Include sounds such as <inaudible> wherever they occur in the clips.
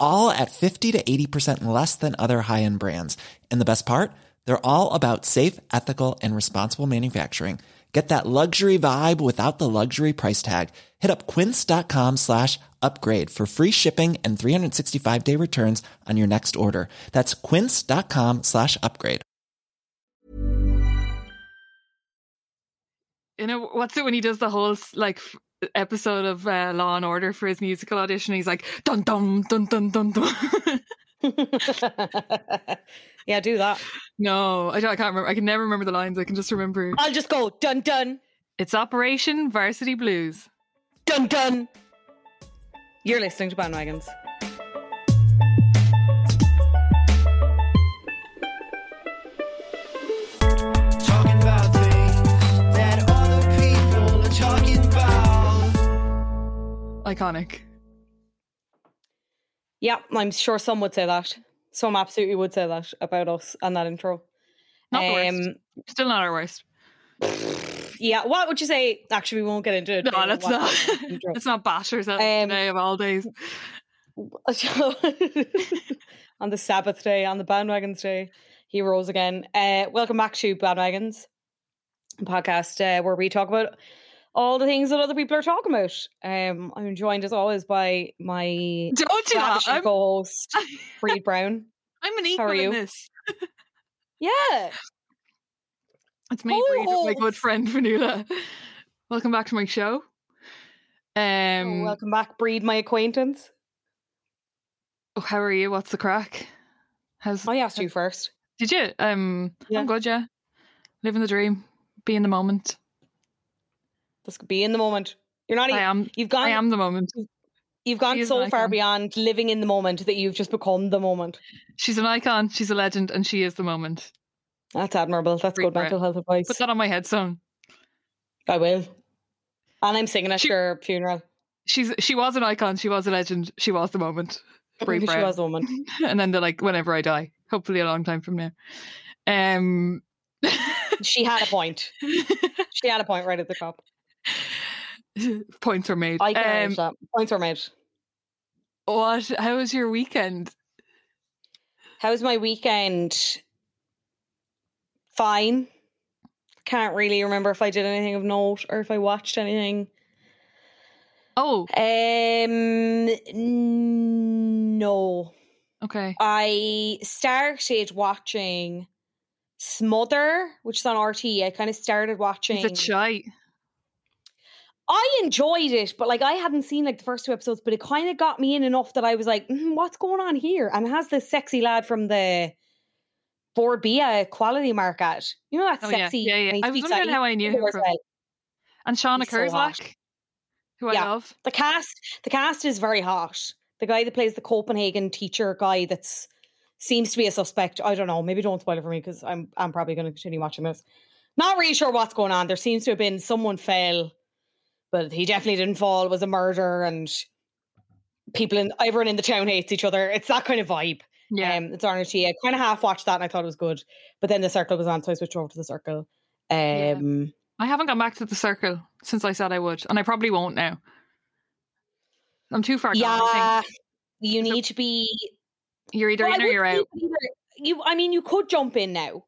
all at 50 to 80% less than other high end brands. And the best part? They're all about safe, ethical, and responsible manufacturing. Get that luxury vibe without the luxury price tag. Hit up quince.com slash upgrade for free shipping and 365 day returns on your next order. That's quince.com slash upgrade. You know what's it when he does the whole like episode of uh, Law and Order for his musical audition? He's like dun dun dun dun dun dun. <laughs> yeah, do that. no, I, don't- I can't remember. I can never remember the lines. I can just remember I'll just go dun dun it's Operation Varsity Blues. dun dun. You're listening to bandwagons. Iconic. Yeah, I'm sure some would say that. Some absolutely would say that about us and that intro. Not the worst. Um, Still not our worst. Yeah, what would you say? Actually, we won't get into it. No, let's not. intro. <laughs> let's not bash ourselves Um, today of all days. <laughs> on the Sabbath day, on the bandwagons day, he rose again. Uh, welcome back to Bandwagons a podcast, uh, where we talk about all the things that other people are talking about. Um, I'm joined as always by my Don't co-host, <laughs> Bríd Brown. I'm an How equal are in you? this. Yeah, It's me, Bríd, my good friend Fionnuala. Welcome back to my show. Um, Oh, welcome back, Bríd, my acquaintance. oh, how are you? What's the crack? How's I asked you first. Did you? Um, Yeah. I'm good. Yeah, living the dream, be in the moment. Could be in the moment. You're not. Even, I am. you've gone. I am the moment. You've gone She so far beyond living in the moment that you've just become the moment. She's an icon. She's a legend, and she is the moment. That's admirable. That's Bríd good mental health advice. Put that on my headstone. I will. And I'm singing at She- your funeral. She's she was an icon. She was a legend. She was the moment. Bríd <laughs> she was a woman. <laughs> and then they're like, whenever I die, hopefully a long time from now. Um, <laughs> She had a point. She had a point right at the top. <laughs> points were made. I can Um, that. Points were made. what? How was your weekend? How was my weekend? Fine. Can't really remember if I did anything of note or if I watched anything. Oh, Um, no. okay. I started watching Smother, which is on RT. I kind of started watching. Is it shy? I enjoyed it, but like I hadn't seen like the first two episodes, but it kind of got me in enough that I was like, "Mhm, "What's going on here?" And has this sexy lad from the Bord Bia quality market. You know that Oh, sexy. Yeah, yeah. he I was wondering how I knew as from- well. And Shauna He's so who I Yeah. love. The cast, the cast is very hot. The guy that plays the Copenhagen teacher guy that's seems to be a suspect. I don't know. Maybe don't spoil it for me because I'm I'm probably going to continue watching this. Not really sure what's going on. There seems to have been someone fell, but he definitely didn't fall. It was a murder, and people in everyone in the town hates each other. It's that kind of vibe. Yeah. Um, it's RT. I kind of half watched that and I thought it was good, but then the circle was on, so I switched over to the circle. Yeah. Um, I haven't gone back to the circle since I said I would, and I probably won't now. I'm too far gone. Yeah, think. you So- need to be You're either Well, in or you're out. Either, you. I mean, you could jump in now.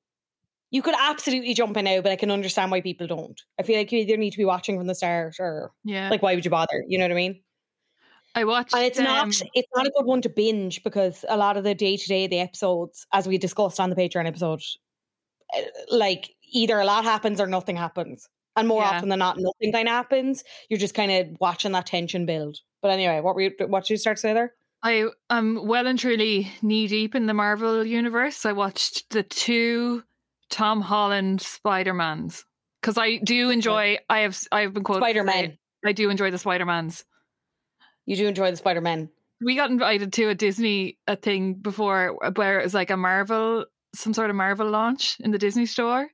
You could absolutely jump in now, but I can understand why people don't. I feel like you either need to be watching from the start, or Yeah. like, why would you bother? You know what I mean? I watched. And it's um, not it's not a good one to binge because a lot of the day to day the episodes, as we discussed on the Patreon episode, eh, like either a lot happens or nothing happens, and more Yeah. often than not, nothing kind of happens. You're just kind of watching that tension build. But anyway, what were you? What did you start to say there? I am well and truly knee deep in the Marvel universe. I watched the two Tom Holland Spider Mans because I do enjoy. I have I have been quoted. Spider Man. I do enjoy the Spider Mans. You do enjoy the Spider Man. We got invited to a Disney a thing before where it was like a Marvel, some sort of Marvel launch in the Disney store,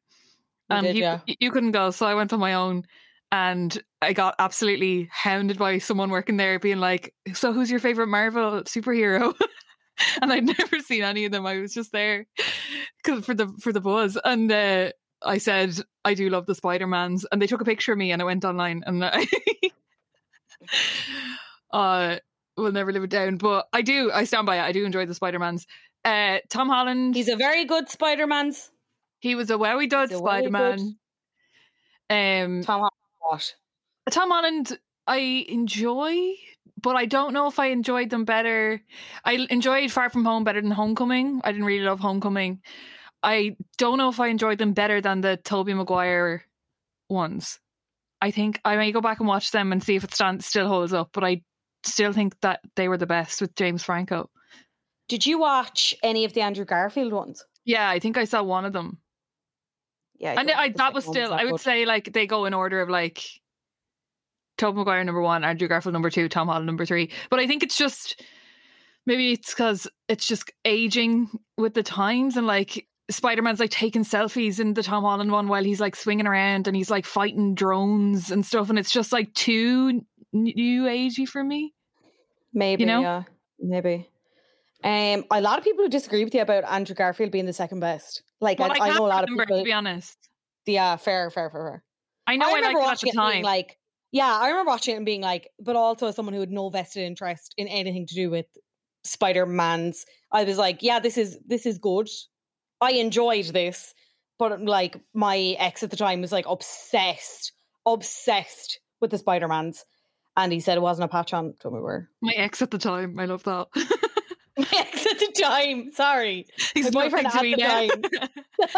We and did, you yeah. you couldn't go, so I went on my own. And I got absolutely hounded by someone working there, being like, "So, who's your favorite Marvel superhero?" <laughs> <laughs> and I'd never seen any of them. I was just there 'cause- for the for the buzz, and uh, I said, "I do love the Spider Mans," and they took a picture of me, and I went online, and I <laughs> uh, will never live it down. But I do, I stand by it. I do enjoy the Spider Mans. Uh, Tom Holland, He's a very good Spider Man's. he was a wowie dud Spider Man. Um, Tom Holland. What? Tom Holland, I enjoy, but I don't know if I enjoyed them better. I enjoyed Far From Home better than Homecoming. I didn't really love Homecoming. I don't know if I enjoyed them better than the Tobey Maguire ones. I think I may go back and watch them and see if it stand, still holds up, but I still think that they were the best with James Franco. Did you watch any of the Andrew Garfield ones? Yeah, I think I saw one of them. Yeah, and I, that was still, I would good. say, like they go in order of like Tobey Maguire number one, Andrew Garfield number two, Tom Holland number three. But I think it's just maybe it's because it's just aging with the times and like Spider Man's like taking selfies in the Tom Holland one while he's like swinging around and he's like fighting drones and stuff, and it's just like too new agey for me. Maybe, know? yeah, maybe. Um, a lot of people who disagree with you about Andrew Garfield being the second best. Like, Well, I, I, I know a lot of remember, people. to be honest. Yeah, fair, fair, fair, fair. I know I, liked remember watching it and being like, yeah, I remember watching it and being like, but also as someone who had no vested interest in anything to do with Spider Man's, I was like, yeah, this is this is good. I enjoyed this, but um, like my ex at the time was like obsessed, obsessed with the Spider Mans, and he said it wasn't a patch on. Don't we were My ex at the time, I love that. <laughs> my ex at the time. Sorry, <laughs> He's my boyfriend at the now. time. <laughs> <laughs>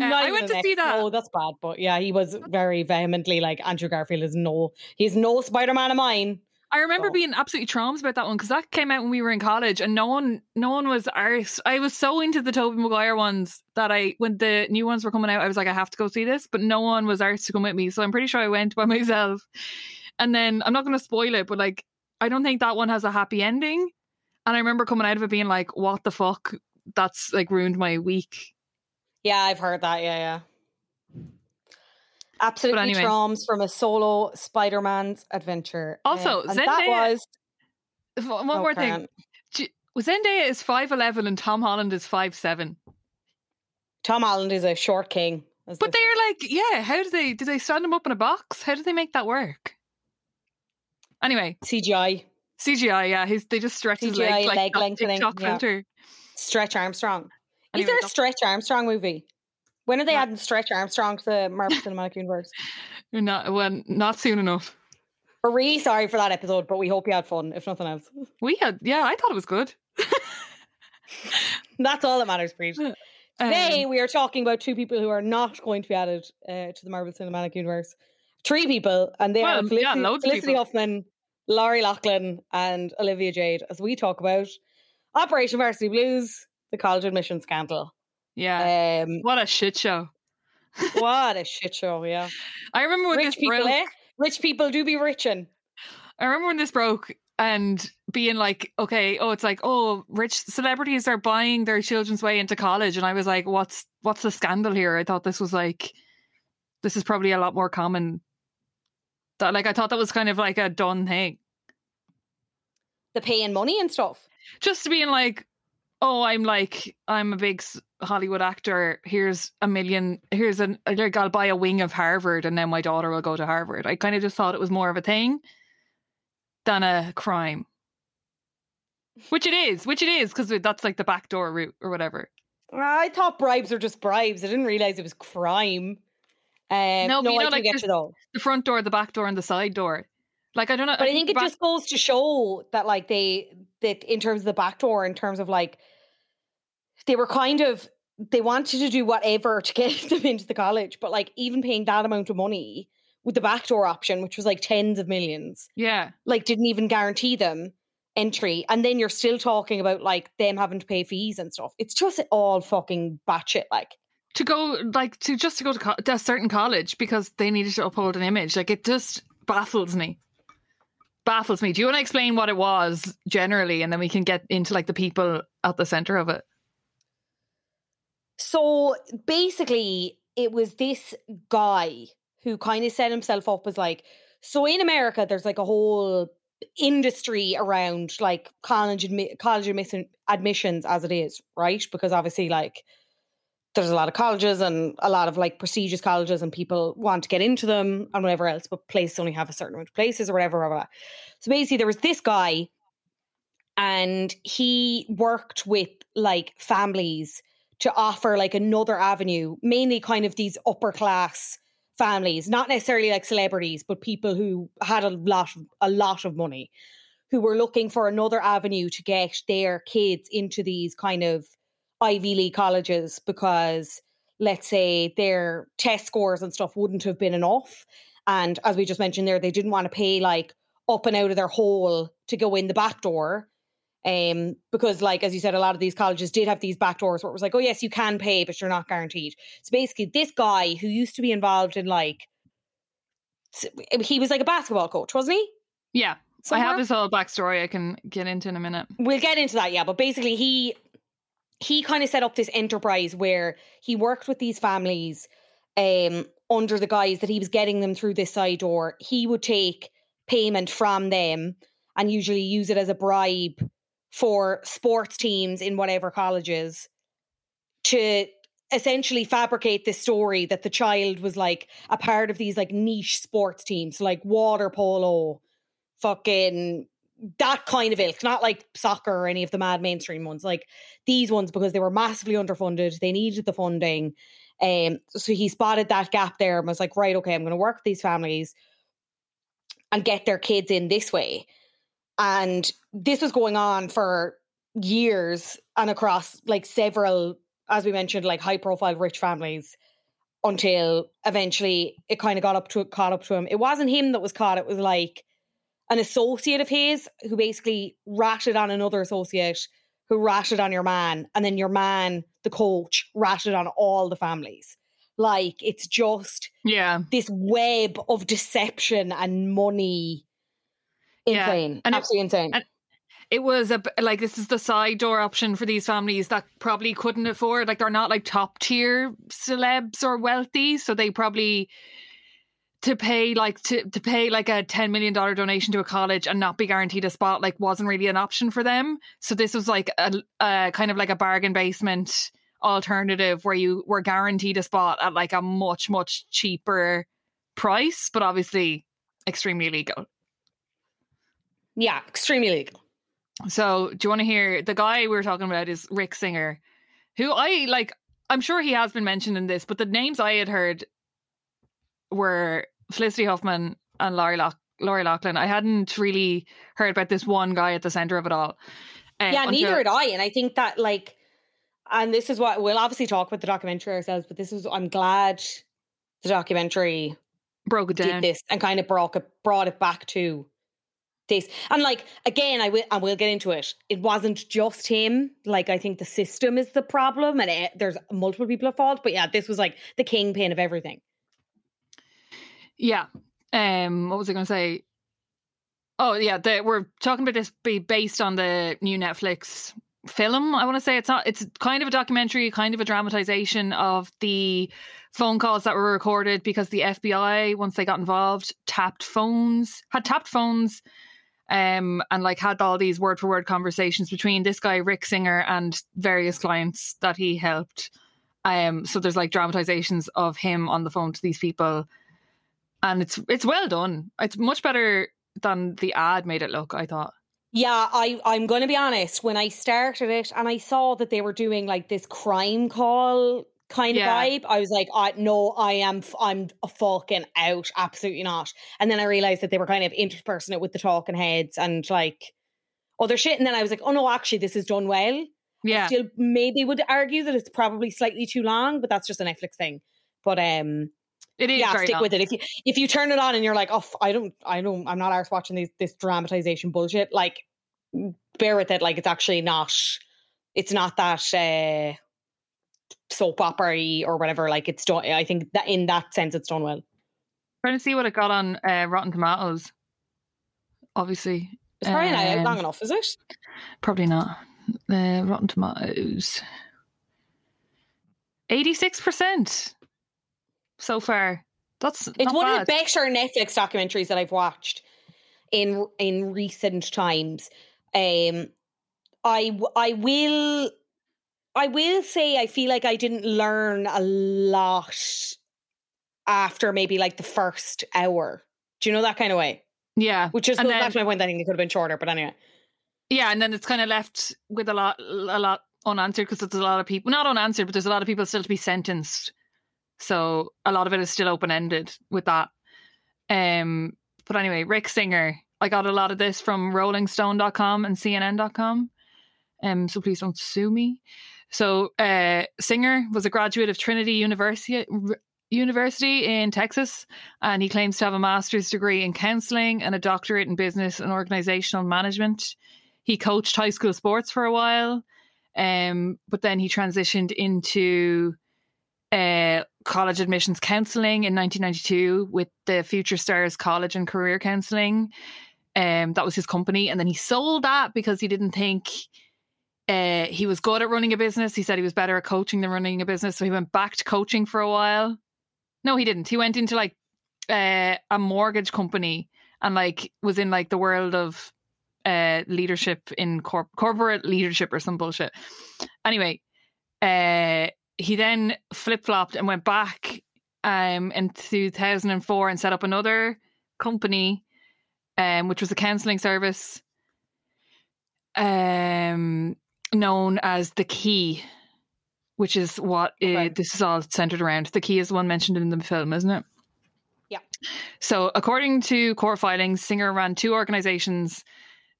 Uh, I went to see that. Oh, that's bad. But yeah, he was very vehemently like Andrew Garfield is no, he's no Spider Man of mine. I remember So- being absolutely traumatized about that one because that came out when we were in college, and no one, no one was arse. I was so into the Tobey Maguire ones that I, when the new ones were coming out, I was like, I have to go see this, but no one was arse to come with me. So I'm pretty sure I went by <laughs> myself. And then I'm not going to spoil it, but like, I don't think that one has a happy ending. And I remember coming out of it being like, what the fuck? That's like ruined my week. Yeah, I've heard that. Yeah, yeah. Absolutely anyway. from a solo Spider Man's adventure. Also, Um, and that Zendaya- was One oh, more carry thing. Zendaya is 5'11 and Tom Holland is 5'7. Tom Holland is a short king. But say. they're like, yeah, how do they do they stand him up in a box? How do they make that work? Anyway, CGI CGI, yeah, he's they just stretch his CGI leg like leg lengthening, yeah. Stretch Armstrong. Is there a Stretch Armstrong movie? When are they Not- adding Stretch Armstrong to the Marvel Cinematic Universe? Not well, not soon enough. We're really sorry for that episode, but we hope you had fun, if nothing else. We had yeah, I thought it was good. <laughs> That's all that matters, Bríd. Today, Um, we are talking about two people who are not going to be added uh, to the Marvel Cinematic Universe. Three people, and they are Well, Felicity, yeah, Felicity. Huffman, Lori Loughlin, and Olivia Jade, as we talk about Operation Varsity Blues, the college admission scandal. yeah. Um, what a shit show. <laughs> what a shit show, yeah. I remember when Rich this people, broke. eh? Rich people do be richin'. I remember when this broke and being like, okay, oh, it's like, oh, rich celebrities are buying their children's way into college, and I was like, what's what's the scandal here? I thought this was like, this is probably a lot more common. That like I thought that was kind of like a done thing. The paying money and stuff. Just being like, oh, I'm like, I'm a big Hollywood actor. Here's a million. Here's an like, I'll buy a wing of Harvard, and then my daughter will go to Harvard. I kind of just thought it was more of a thing than a crime. Which it is, which it is, because that's like the backdoor route or whatever. I thought bribes were just bribes. I didn't realize it was crime. Um, No, no, you I know, do like, get it though. The front door, the back door, and the side door. Like I don't know. But I think it back- just goes to show that, like, they that in terms of the back door, in terms of like, they were kind of they wanted to do whatever to <laughs> get them into the college, but like even paying that amount of money with the backdoor option, which was like tens of millions, yeah. like didn't even guarantee them entry. And then you're still talking about like them having to pay fees and stuff. It's just all fucking batshit. Like, to go like to just to go to, co- to a certain college because they needed to uphold an image like it just baffles me baffles me do you want to explain what it was generally and then we can get into like the people at the center of it So basically, it was this guy who kind of set himself up as like, so in America, there's like a whole industry around like college admi- college admission, admissions as it is, right? Because obviously, like, there's a lot of colleges and a lot of like prestigious colleges, and people want to get into them and whatever else, but places only have a certain amount of places or whatever. So basically, there was this guy, and he worked with like families to offer like another avenue, mainly kind of these upper class families, not necessarily like celebrities, but people who had a lot a lot of money who were looking for another avenue to get their kids into these kind of Ivy League colleges because let's say their test scores and stuff wouldn't have been enough. And as we just mentioned there, they didn't want to pay like up and out of their hole to go in the back door. Um, because like as you said, a lot of these colleges did have these back doors where it was like, oh yes, you can pay, but you're not guaranteed. So basically, this guy who used to be involved in like he was like a basketball coach, wasn't he? yeah i have this whole backstory i can get into in a minute We'll get into that, yeah. But basically, he he kind of set up this enterprise where he worked with these families um under the guise that he was getting them through this side door. He would take payment from them and usually use it as a bribe for sports teams in whatever colleges to essentially fabricate this story that the child was like a part of these like niche sports teams like water polo fucking that kind of ilk, not like soccer or any of the mad mainstream ones, like these ones because they were massively underfunded. They needed the funding. Um, so he spotted that gap there and was like, right, okay, I'm going to work with these families and get their kids in this way. And this was going on for years and across like several, as we mentioned, like high profile rich families until eventually it kind of got up to caught up to him. It wasn't him that was caught, it was like an associate of his who basically ratted on another associate who ratted on your man, and then your man, the coach, ratted on all the families. Like it's just yeah this web of deception and money. Yeah, Insane. and it- Absolutely insane. and- it was a like this is the side door option for these families that probably couldn't afford like they're not like top tier celebs or wealthy so they probably to pay like to, to pay like a 10 million dollar donation to a college and not be guaranteed a spot like wasn't really an option for them so this was like a, a kind of like a bargain basement alternative where you were guaranteed a spot at like a much much cheaper price but obviously extremely illegal yeah, extremely illegal. So, do you want to hear the guy we were talking about is Rick Singer, who I like. I'm sure he has been mentioned in this, but the names I had heard were Felicity Huffman and Lori, Lock- Lori Loughlin. I hadn't really heard about this one guy at the center of it all. Um, yeah, neither had I. And I think that like, and this is what we'll obviously talk about the documentary ourselves, but this is I'm glad the documentary broke it down. did this and kind of brought it brought it back to this. And like again, I will and we'll get into it. It wasn't just him. Like I think the system is the problem, and it, there's multiple people at fault. But yeah, this was like the kingpin of everything. Yeah. Um. What was I going to say? Oh yeah, the, we're talking about this be based on the new Netflix film. I want to say it's not. It's kind of a documentary, kind of a dramatization of the phone calls that were recorded because the FBI, once they got involved, tapped phones, had tapped phones, um, and like had all these word for word conversations between this guy Rick Singer and various clients that he helped. Um. So there's like dramatizations of him on the phone to these people and it's it's well done. It's much better than the ad made it look. I thought. Yeah, I I'm going to be honest. When I started it and I saw that they were doing like this crime call kind of vibe, I was like, I no, I am I'm fucking out, absolutely not. And then I realized that they were kind of interspersing it with the talking heads and like other shit. And then I was like, oh no, actually, this is done well. Yeah. Still, maybe would argue that it's probably slightly too long, but that's just a Netflix thing. But um, It is yeah, stick long. with it. If you if you turn it on and you're like, oh, I don't, I don't, I'm not arse watching these this dramatization bullshit. Like, bear with it. Like, it's actually not. It's not that uh, soap opera or whatever. Like, it's done. I think that in that sense, it's done well. Trying to see what it got on uh, Rotten Tomatoes. Obviously, It's probably not Um, long enough, is it? Probably not. Uh, Rotten Tomatoes. 86% so far. That's It's one bad. of the better Netflix documentaries that I've watched in in recent times. Um, I I will I will say I feel like I didn't learn a lot after maybe like the first hour. Do you know that kind of way? Yeah. Which is And goes back then- to my point. I think it could have been shorter, but anyway. Yeah, and then it's kind of left with a lot, a lot unanswered because there's a lot of people, not unanswered, but there's a lot of people still to be sentenced. So a lot of it is still open ended with that. Um, but anyway, Rick Singer, I got a lot of this from RollingStone.com and CNN.com. Um, so please don't sue me. So uh, Singer was a graduate of Trinity University. University in Texas, and he claims to have a master's degree in counseling and a doctorate in business and organizational management. He coached high school sports for a while, um, but then he transitioned into uh, college admissions counseling in 1992 with the Future Stars College and Career Counseling. Um, that was his company, and then he sold that because he didn't think uh, he was good at running a business. He said he was better at coaching than running a business, so he went back to coaching for a while. No, he didn't. He went into like uh, a mortgage company and like was in like the world of uh, leadership in corp- corporate leadership or some bullshit. Anyway, uh, he then flip flopped and went back um, in 2004 and set up another company, um, which was a counseling service um, known as The Key, which is what Okay. this is all centered around. The Key is the one mentioned in the film, isn't it? Yeah. So, according to court filings, Singer ran two organizations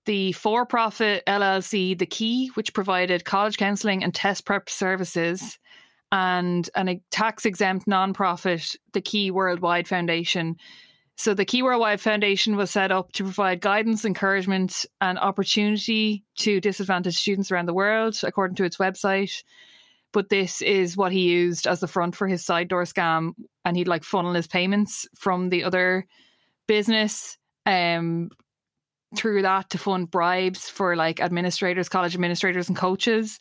the for profit LLC, The Key, which provided college counseling and test prep services, and an a tax exempt nonprofit, The Key Worldwide Foundation. So, the Key Worldwide Foundation was set up to provide guidance, encouragement, and opportunity to disadvantaged students around the world, according to its website. But this is what he used as the front for his side door scam, and he'd like funnel his payments from the other business um through that to fund bribes for like administrators, college administrators, and coaches.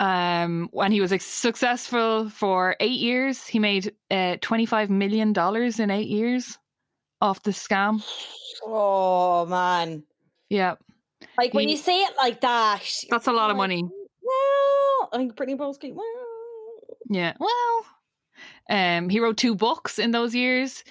Um, when he was successful for eight years, he made uh, twenty five million dollars in eight years off the scam. Oh man. Yeah, Like when He- you say it like that, that's a lot of money. Well, I think Brittany Broski. Well, Yeah, well, um, he wrote two books in those years.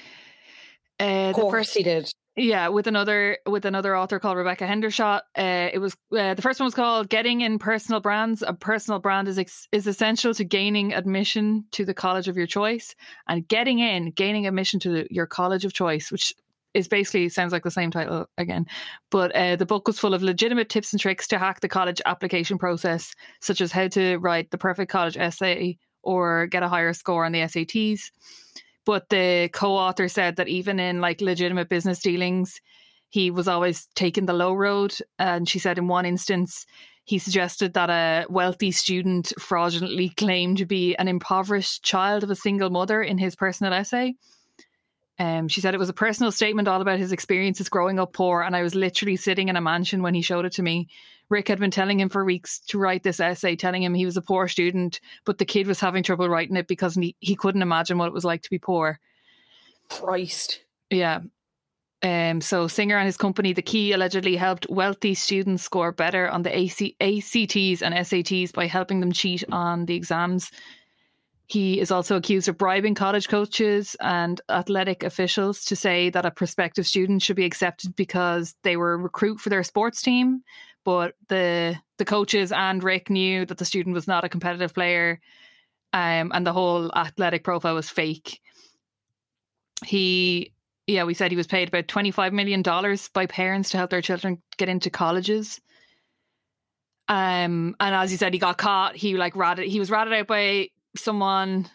Uh, of the course first he did. Yeah, with another with another author called Rebecca Hendershot. Uh, it was uh, the first one was called "Getting in Personal Brands." A personal brand is ex- is essential to gaining admission to the college of your choice, and getting in, gaining admission to the, your college of choice, which is basically sounds like the same title again. But uh, the book was full of legitimate tips and tricks to hack the college application process, such as how to write the perfect college essay or get a higher score on the SATs but the co-author said that even in like legitimate business dealings he was always taking the low road. And she said in one instance he suggested that a wealthy student fraudulently claimed to be an impoverished child of a single mother in his personal essay. Um, she said it was a personal statement all about his experiences growing up poor and i was literally sitting in a mansion when he showed it to me rick had been telling him for weeks to write this essay telling him he was a poor student but the kid was having trouble writing it because he, he couldn't imagine what it was like to be poor Christ. yeah. Um, so Singer and his company, The Key, allegedly helped wealthy students score better on the AC- ACTs and SATs by helping them cheat on the exams. He is also accused of bribing college coaches and athletic officials to say that a prospective student should be accepted because they were a recruit for their sports team. But the the coaches and Rick knew that the student was not a competitive player, um, and the whole athletic profile was fake. He, yeah, we said he was paid about twenty five million dollars by parents to help their children get into colleges. Um, and as you said, he got caught. He like ratted. He was ratted out by someone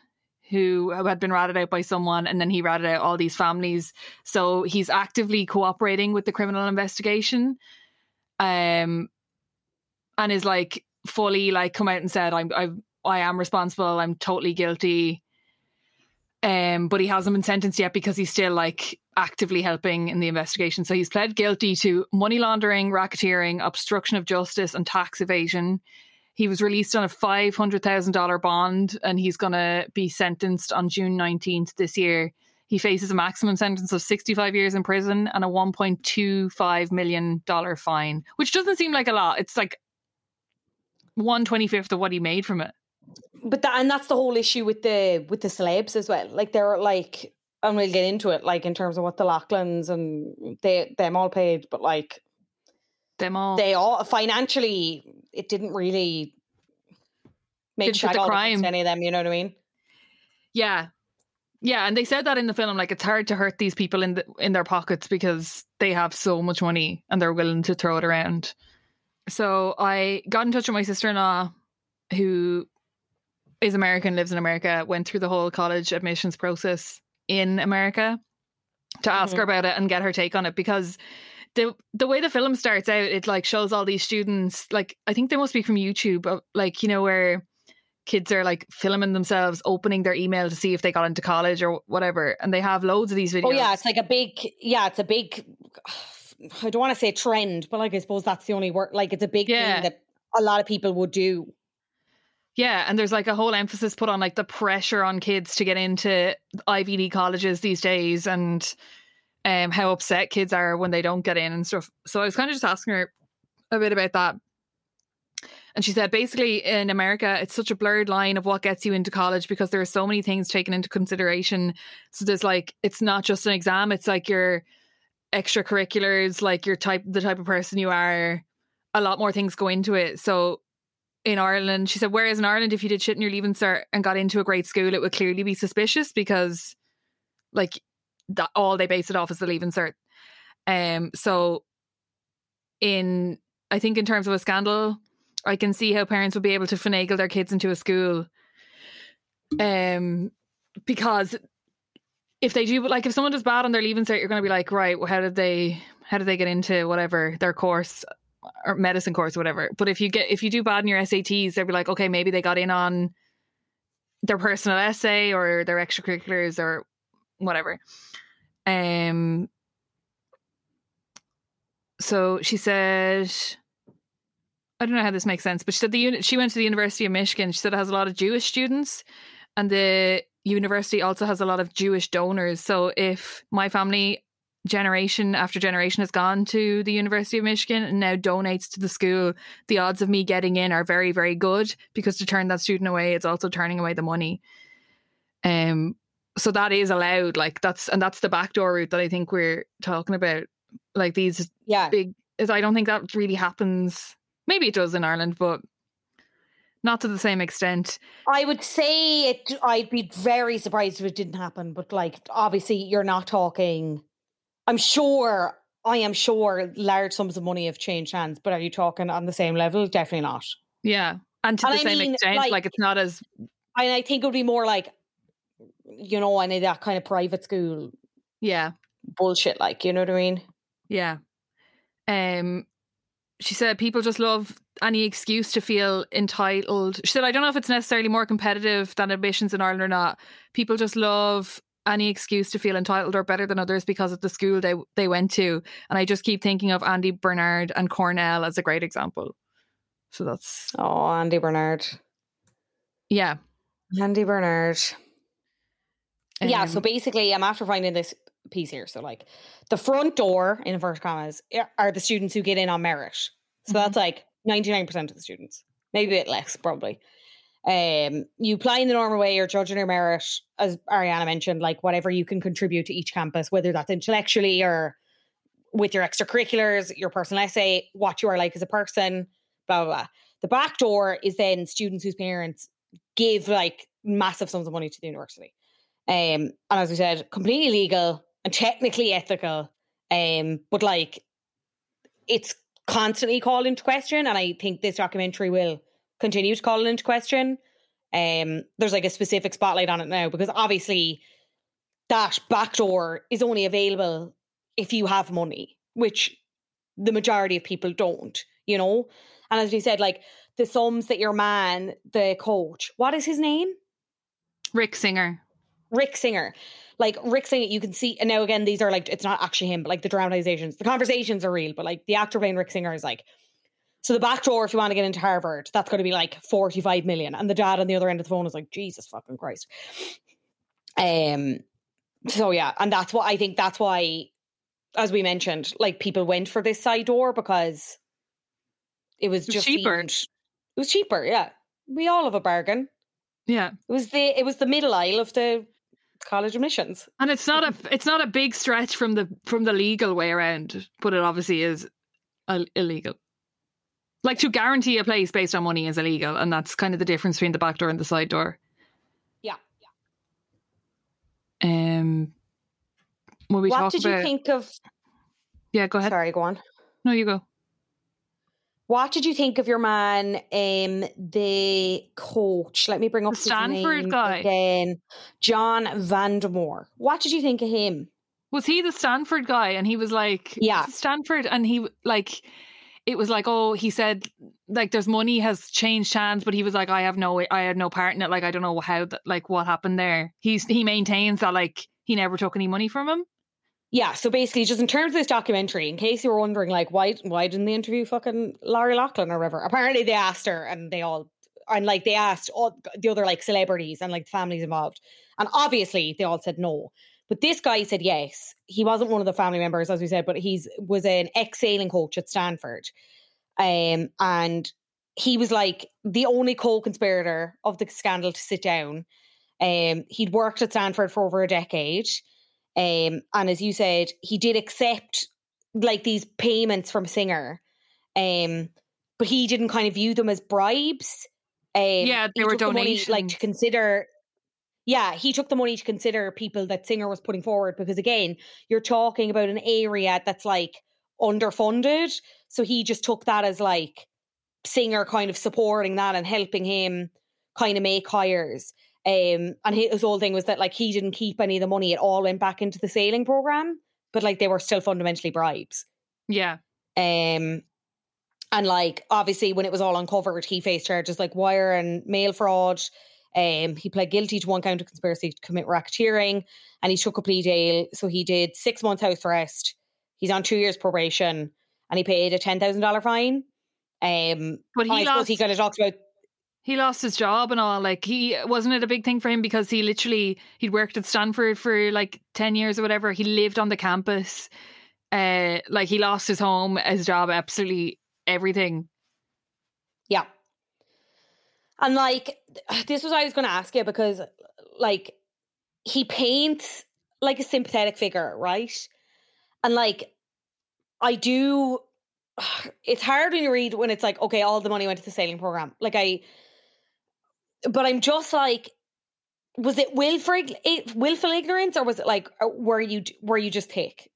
who had been ratted out by someone, and then he ratted out all these families. So he's actively cooperating with the criminal investigation, um, and is like fully like come out and said, "I'm I I am responsible. I'm totally guilty." Um, but he hasn't been sentenced yet because he's still like actively helping in the investigation. So he's pled guilty to money laundering, racketeering, obstruction of justice, and tax evasion. He was released on a five hundred thousand dollar bond, and he's going to be sentenced on June nineteenth this year. He faces a maximum sentence of sixty five years in prison and a one point two five million dollar fine, which doesn't seem like a lot. It's like one twenty fifth of what he made from it. but that and that's the whole issue with the with the celebs as well. Like they're like, and we'll get into it, like in terms of what the Loughlin's and they them all paid, but like Them all. they all financially, it didn't really make Didn't shag the all crime. any of them. You know what I mean? Yeah. Yeah, and they said that in the film, like it's hard to hurt these people in the in their pockets because they have so much money and they're willing to throw it around. So I got in touch with my sister in law, who is American, lives in America, went through the whole college admissions process in America to ask her about it and get her take on it because the the way the film starts out, it like shows all these students, like I think they must be from YouTube, uh, like you know where kids are like filming themselves opening their email to see if they got into college or whatever and they have loads of these videos Oh yeah, it's like a big yeah, it's a big <sighs> I don't want to say trend, but like I suppose that's the only word like it's a big Yeah. thing that a lot of people would do. yeah and there's like a whole emphasis put on like the pressure on kids to get into ivy league colleges these days and um how upset kids are when they don't get in and stuff so i was kind of just asking her a bit about that and she said basically in america it's such a blurred line of what gets you into college because there are so many things taken into consideration. So there's like it's not just an exam it's like your extracurriculars like your type the type of person you are. A lot more things go into it. So in Ireland, she said, whereas in Ireland, if you did shit in your leaving cert and got into a great school, it would clearly be suspicious because, like, that all they base it off is the leaving cert. Um, so, in I think in terms of a scandal, I can see how parents would be able to finagle their kids into a school, um, because if they do, like, if someone does bad on their leaving cert, you're going to be like, right, well, how did they, how did they get into whatever their course? or medicine course or whatever. But if you get if you do bad in your SATs, they'll be like, okay, maybe they got in on their personal essay or their extracurriculars or whatever. Um so she said I don't know how this makes sense, but she said the unit she went to the University of Michigan. She said it has a lot of Jewish students and the university also has a lot of Jewish donors. So if my family generation after generation has gone to the University of Michigan and now donates to the school, the odds of me getting in are very, very good because to turn that student away, it's also turning away the money. Um, so that is allowed. Like that's and that's the backdoor route that I think we're talking about. Like these Yeah. big, is I don't think that really happens. Maybe it does in Ireland, but not to the same extent. I would say it I'd be very surprised if it didn't happen, but like obviously you're not talking I'm sure I am sure large sums of money have changed hands, but are you talking on the same level? Definitely not. Yeah, and to And the I same mean, extent, like, like- it's not as And I think it would be more like you know, any of that kind of private school yeah. bullshit, like, you know what I mean? Yeah. Um she said people just love any excuse to feel entitled. She said I don't know if it's necessarily more competitive than admissions in Ireland or not. People just love any excuse to feel entitled or better than others because of the school they they went to. And I just keep thinking of Andy Bernard and Cornell as a great example. So that's Oh, Andy Bernard. yeah. Andy Bernard. yeah, so Um, basically, I'm after finding this piece here. So, like, the front door, in inverted commas, are the students who get in on merit. So Mhm. that's like 99% of the students, maybe a bit less, probably. Um, you apply in the normal way, you're judging your merit, as Ariana mentioned, like whatever you can contribute to each campus, whether that's intellectually or with your extracurriculars, your personal essay, what you are like as a person, blah blah blah. The back door is then students whose parents give like massive sums of money to the university. Um, and as we said, completely legal and technically ethical. Um, but like it's constantly called into question, and I think this documentary will continue to call it into question. Um, there's like a specific spotlight on it now because obviously that backdoor is only available if you have money, which the majority of people don't, you know? And as you said, like the sums that your man, the coach, what is his name? Rick Singer. Rick Singer. Like Rick Singer, you can see, and now again, these are like, it's not actually him, but like the dramatizations, the conversations are real, but like the actor playing Rick Singer is like, so the back door, if you want to get into Harvard, that's going to be like 45 million. And the dad on the other end of the phone is like, Jesus fucking Christ. Um, so yeah, and that's what I think that's why, as we mentioned, like people went for this side door because it was just cheaper. It was cheaper, yeah. We all have a bargain. Yeah. It was the it was the middle aisle of the college admissions. And it's not a it's not a big stretch from the from the legal way around, but it obviously is illegal. Like to guarantee a place based on money is illegal, and that's kind of the difference between the back door and the side door. Yeah. Um, when we what did about, you think of yeah, go ahead. sorry, go on. No, you go. What did you think of your man, um, the coach? Let me bring up The his Stanford name guy. again. John Vandemoer. What did you think of him? Was he the Stanford guy? And he was like, Yeah. Stanford," and he like. It was like, oh, he said, like, there's money has changed hands, but he was like, I have no, I had no part in it. Like, I don't know how, that, like, what happened there. He's he maintains that, like, he never took any money from him. Yeah, so basically, just in terms of this documentary, in case you were wondering, like, why why didn't they interview fucking Lori Loughlin or whatever? Apparently, they asked her, and they all and like they asked all the other like celebrities and like the families involved, and obviously they all said no. But this guy said yes. He wasn't one of the family members, as we said, but he's was an ex sailing coach at Stanford, um, and he was like the only co-conspirator of the scandal to sit down. Um, he'd worked at Stanford for over a decade. Um, and as you said, he did accept like these payments from Singer. Um, but he didn't kind of view them as bribes. Um, Yeah, they were donations. the money, like to consider. Yeah, he took the money to consider people that Singer was putting forward because again, you're talking about an area that's like underfunded. So he just took that as like Singer kind of supporting that and helping him kind of make hires. Um, and his whole thing was that like he didn't keep any of the money; it all went back into the sailing program. But like they were still fundamentally bribes. Yeah. Um, and like obviously when it was all uncovered, he faced charges like wire and mail fraud. Um, he pled guilty to one count of conspiracy to commit racketeering, and he took a plea deal. So he did six months house arrest. He's on two years probation, and he paid a ten thousand dollar fine. Um, But he I suppose he lost- kind of talked about He lost his job and all. Like he wasn't it a big thing for him because he literally he'd worked at Stanford for like ten years or whatever. He lived on the campus. Uh, like he lost his home, his job, absolutely everything. Yeah. And like <sighs> this was I was going to ask you because like he paints like a sympathetic figure, right? And like I do <sighs> it's hard when you read when it's like okay, all the money went to the sailing program. Like I but I'm just like was it willful willful ignorance or was it like uh, were you were you just thick?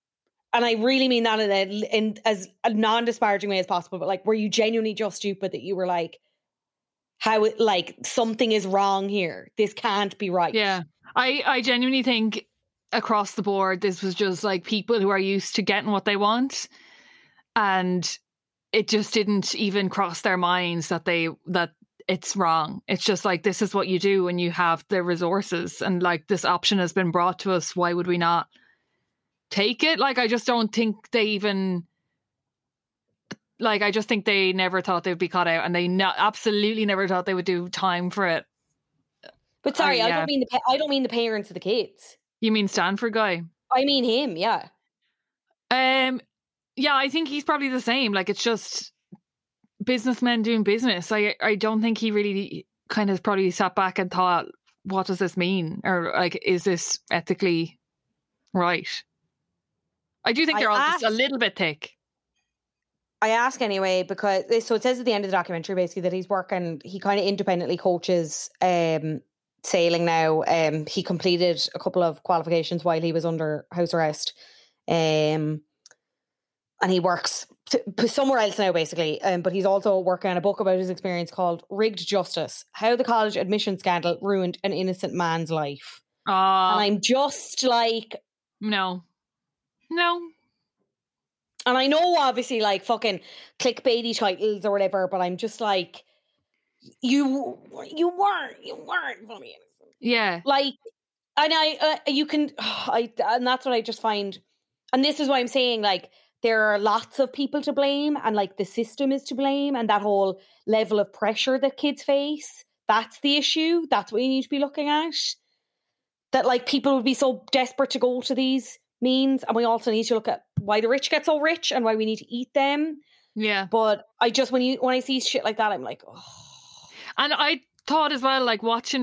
And I really mean that in, a, in as a non-disparaging way as possible. But like, were you genuinely just stupid that you were like, how like something is wrong here? This can't be right. Yeah. I, I genuinely think across the board, this was just like people who are used to getting what they want. And it just didn't even cross their minds that they, that it's wrong. It's just like, this is what you do when you have the resources. And like, this option has been brought to us. Why would we not take it? Like, I just don't think they even, like, I just think they never thought they'd be caught out and they no, absolutely never thought they would do time for it. But sorry, I yeah. don't mean the I don't mean the parents of the kids. You mean Stanford guy? I mean him. Yeah. Um, yeah, I think he's probably the same. Like it's just businessmen doing business. I I don't think he really kind of probably sat back and thought, what does this mean? Or like, is this ethically right? I do think I they're all just a little bit thick. I ask anyway because so it says at the end of the documentary basically that he's working. He kind of independently coaches um, sailing now. Um, he completed a couple of qualifications while he was under house arrest, um, and he works t- p- somewhere else now basically. Um, but he's also working on a book about his experience called "Rigged Justice: How the College Admission Scandal Ruined an Innocent Man's Life." Oh, and I'm just like, no. No. And I know obviously like fucking clickbaity titles or whatever, but I'm just like you you weren't you weren't funny. Yeah. Like and I uh, you can <sighs> I and that's what I just find and this is why I'm saying like there are lots of people to blame and like the system is to blame and that whole level of pressure that kids face that's the issue that's what you need to be looking at. That like people would be so desperate to go to these means and we also need to look at why the rich get so rich and why we need to eat them. Yeah. but i just when you when i see shit like that i'm like oh And I thought as well, like watching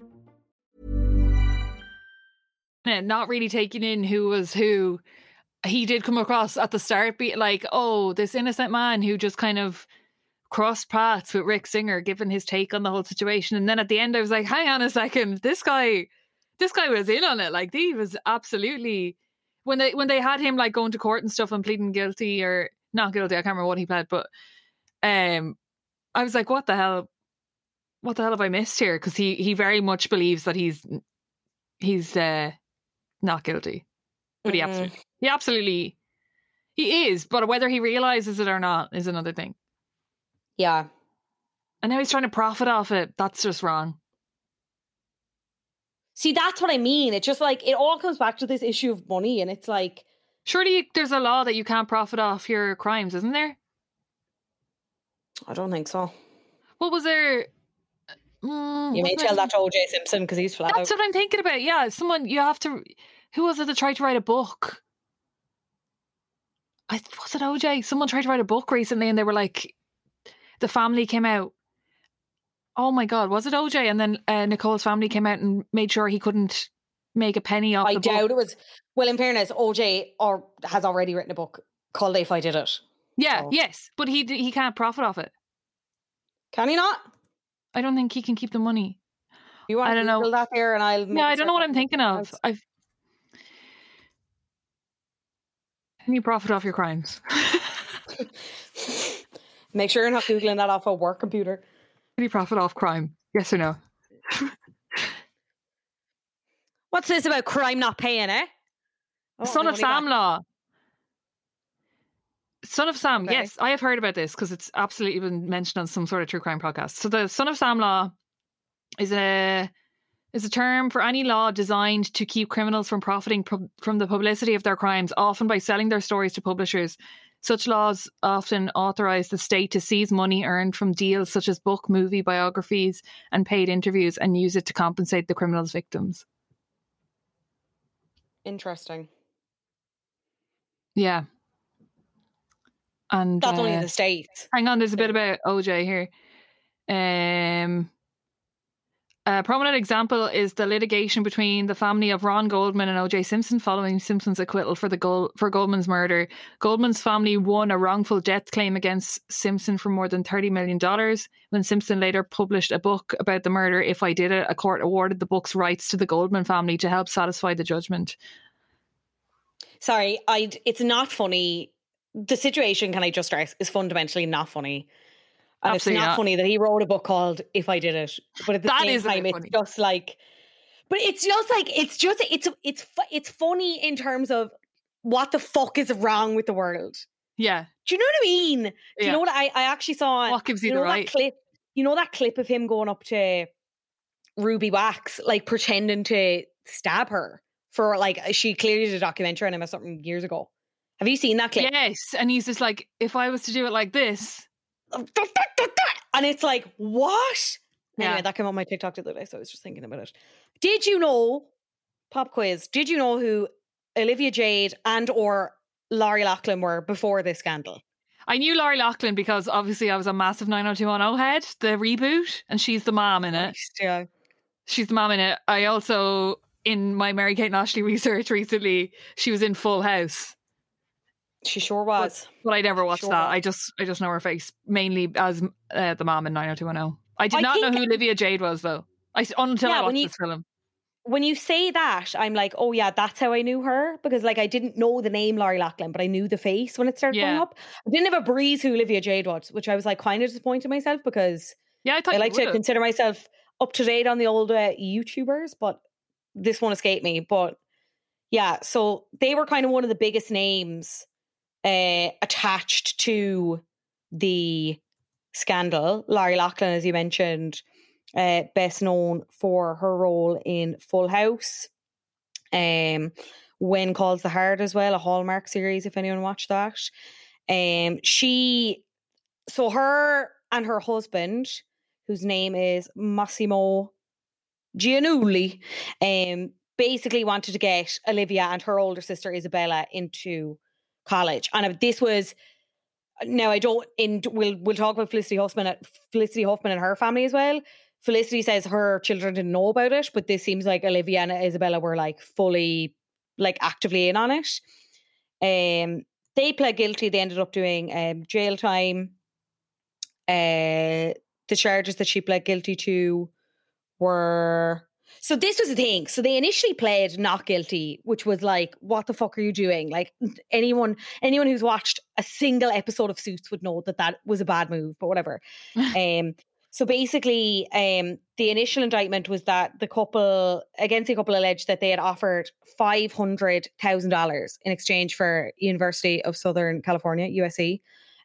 Not really taking in who was who. He did come across at the start, be like, oh, this innocent man who just kind of crossed paths with Rick Singer, giving his take on the whole situation. And then at the end, I was like, hang on a second, this guy, this guy was in on it. Like, he was absolutely when they when they had him like going to court and stuff and pleading guilty or not guilty. I can't remember what he pled, but um, I was like, what the hell? What the hell have I missed here? Because he he very much believes that he's he's uh not guilty. But he Mhm. absolutely he absolutely he is, but whether he realizes it or not is another thing. yeah And now he's trying to profit off it. That's just wrong. see that's what i mean it's just like it all comes back to this issue of money and it's like Surely there's a law that you can't profit off your crimes, isn't there? i don't think so What was there? Mm, you may tell that to oj simpson because he's flat out. That's what I'm thinking about. Yeah, someone you have to. Who was it that tried to write a book? I was it OJ. Someone tried to write a book recently, and they were like, the family came out. Oh my god, was it OJ? And then uh, Nicole's family came out and made sure he couldn't make a penny off i doubt book. it was well in fairness oj or has already written a book called if i did it Yeah, So- yes, but he he can't profit off it. can he not I don't think he can keep the money. you want I to don't know. Google that there and i'll Yeah, I don't know what I'm thinking of. I've. Can you profit off your crimes? <laughs> make sure you're not googling that off a work computer Can you profit off crime? Yes or no? <laughs> what's this about crime not paying eh Oh, Son of Sam law. Son of Sam, Okay. yes, I have heard about this because it's absolutely been mentioned on some sort of true crime podcast. So the Son of Sam law is a is a term for any law designed to keep criminals from profiting from the publicity of their crimes, often by selling their stories to publishers. Such laws often authorize the state to seize money earned from deals such as book, movie, biographies, and paid interviews and use it to compensate the criminal's victims. interesting Yeah. And that's only uh, the states Hang on, there's a bit about OJ here. Um, A prominent example is the litigation between the family of Ron Goldman and O.J. Simpson following Simpson's acquittal for the Gold- for Goldman's murder. Goldman's family won a wrongful death claim against Simpson for more than thirty million dollars. When Simpson later published a book about the murder, "If I Did It," a court awarded the book's rights to the Goldman family to help satisfy the judgment. Sorry, I. It's not funny. The situation, can I just stress, is fundamentally not funny. And Absolutely it's not, not. funny that he wrote a book called "If I Did It," but at the That same time, it's funny. just like. But it's just like it's just it's it's it's funny in terms of what the fuck is wrong with the world. Yeah, Do you know what I mean? Do you know what I, I actually saw? What gives you know the right? That clip, you know that clip of him going up to Ruby Wax, like pretending to stab her for like she clearly did a documentary on him or something years ago. Have you seen that clip? yes, and he's just like, if I was to do it like this, um, And it's like, what? Anyway, Yeah. that came on my TikTok the other day, so I was just thinking about it. Did you know, pop quiz, did you know who Olivia Jade and or Lori Loughlin were before this scandal? I knew Lori Loughlin because obviously I was a massive 90210 head, the reboot, and she's the mom in it. Yeah. She's the mom in it. I also, in my Mary Kate and Ashley research recently, she was in Full House, She sure was. but I never watched Sure that. was. I just, I just know her face mainly as uh, the mom in 90210. I did I not know who Olivia Jade was though. I until Yeah, I watched you- this film. when you say that, I'm like, oh yeah, that's how I knew her because like I didn't know the name Lori Loughlin, but I knew the face when it started going Yeah. up. I didn't have a breeze who Olivia Jade was, which I was like kind of disappointed myself because Yeah, I thought I like to consider myself up to date on the old uh, YouTubers, but this one escaped me. But yeah, so they were kind of one of the biggest names uh, attached to the scandal. Lori Loughlin, as you mentioned, uh, best known for her role in Full House. Um, When Calls the Heart as well, a Hallmark series, if anyone watched that. Um, she, so her and her husband, whose name is Massimo Giannulli, um, basically wanted to get Olivia and her older sister Isabella into college. And this was now I don't in we'll we'll talk about Felicity Huffman Felicity Huffman and her family as well. Felicity says her children didn't know about it, but this seems like Olivia and Isabella were like fully like actively in on it. Um they pled guilty, they ended up doing um jail time. Uh the charges that she pled guilty to were so this was the thing. So they initially played not guilty, which was like, what the fuck are you doing? Like anyone, anyone who's watched a single episode of Suits would know that that was a bad move, but whatever. <laughs> um, so basically, um, the initial indictment was that the couple, against the couple, alleged that they had offered five hundred thousand dollars in exchange for University of Southern California (USC)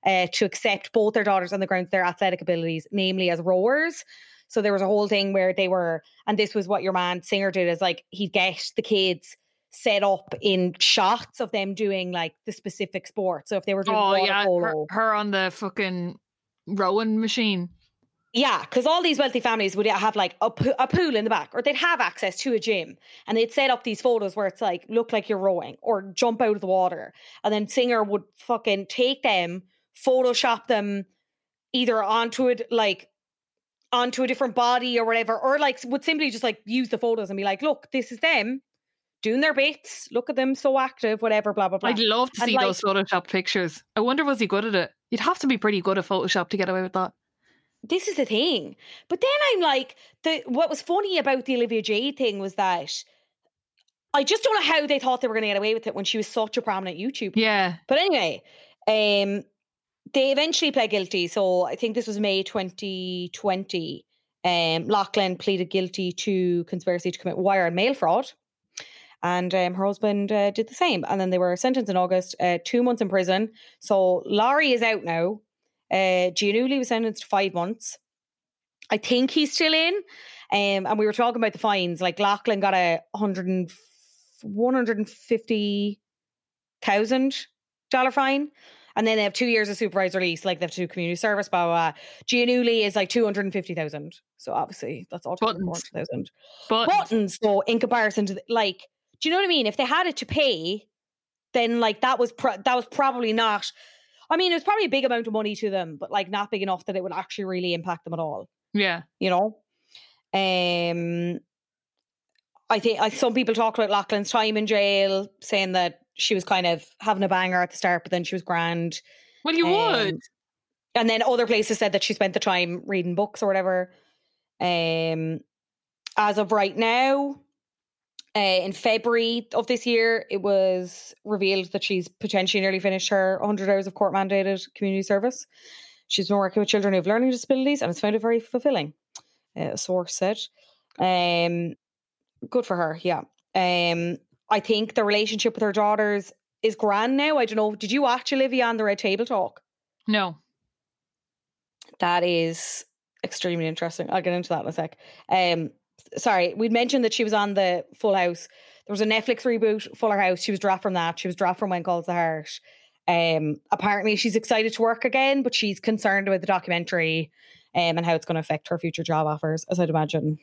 uh, to accept both their daughters on the grounds of their athletic abilities, namely as rowers. So there was a whole thing where they were, and this was what your man Singer did, is like he'd get the kids set up in shots of them doing like the specific sport. So if they were doing Oh yeah, her, her on the fucking rowing machine. yeah, because all these wealthy families would have like a, po- a pool in the back, or they'd have access to a gym, and they'd set up these photos where it's like look like you're rowing or jump out of the water, and then Singer would fucking take them, Photoshop them, either onto it like onto a different body or whatever, or like would simply just like use the photos and be like, look, this is them doing their bits. Look at them so active, whatever, blah blah blah. I'd love to And, see like- those Photoshop pictures. I wonder was he good at it? You'd have to be pretty good at Photoshop to get away with that. this is the thing. But then I'm like, the what was funny about the Olivia Jade thing was that I just don't know how they thought they were going to get away with it when she was such a prominent YouTuber. Yeah. But anyway, um, they eventually pled guilty. So I think this was May 2020. Um, Loughlin pleaded guilty to conspiracy to commit wire and mail fraud. And um, her husband uh, did the same. And then they were sentenced in August, uh, two months in prison. So Lori is out now. Uh, Giannulli was sentenced to five months. I think he's still in. Um, and we were talking about the fines. Like Loughlin got a one hundred and fifty thousand dollar fine, and then they have two years of supervised release. Like they have to do community service. Blah blah. blah. Giannulli is like two hundred and fifty thousand. So obviously that's all Buttons. thousand But buttons. though in comparison to the, like, do you know what I mean? If they had it to pay, then like that was pro- that was probably not. I mean, it was probably a big amount of money to them, but like not big enough that it would actually really impact them at all yeah. you know. Um, I think I, some people talked about Loughlin's time in jail, saying that she was kind of having a banger at the start, but then she was grand. Well, you Um, would. And then other places said that she spent the time reading books or whatever. Um, as of right now, uh, in February of this year, it was revealed that she's potentially nearly finished her 100 hours of court mandated community service. She's been working with children who have learning disabilities and has found it very fulfilling, uh, a source said. Um, good for her, yeah. Um, I think the relationship with her daughters is grand now. I don't know. Did you watch Olivia on the Red Table Talk? No. That is extremely interesting. I'll get into that in a sec. Um, sorry, we'd mentioned that she was on the Full House. There was a Netflix reboot, Fuller House. She was dropped from that. She was dropped from When Calls the Heart. Um, apparently, she's excited to work again, but she's concerned about the documentary um, and how it's going to affect her future job offers, as I'd imagine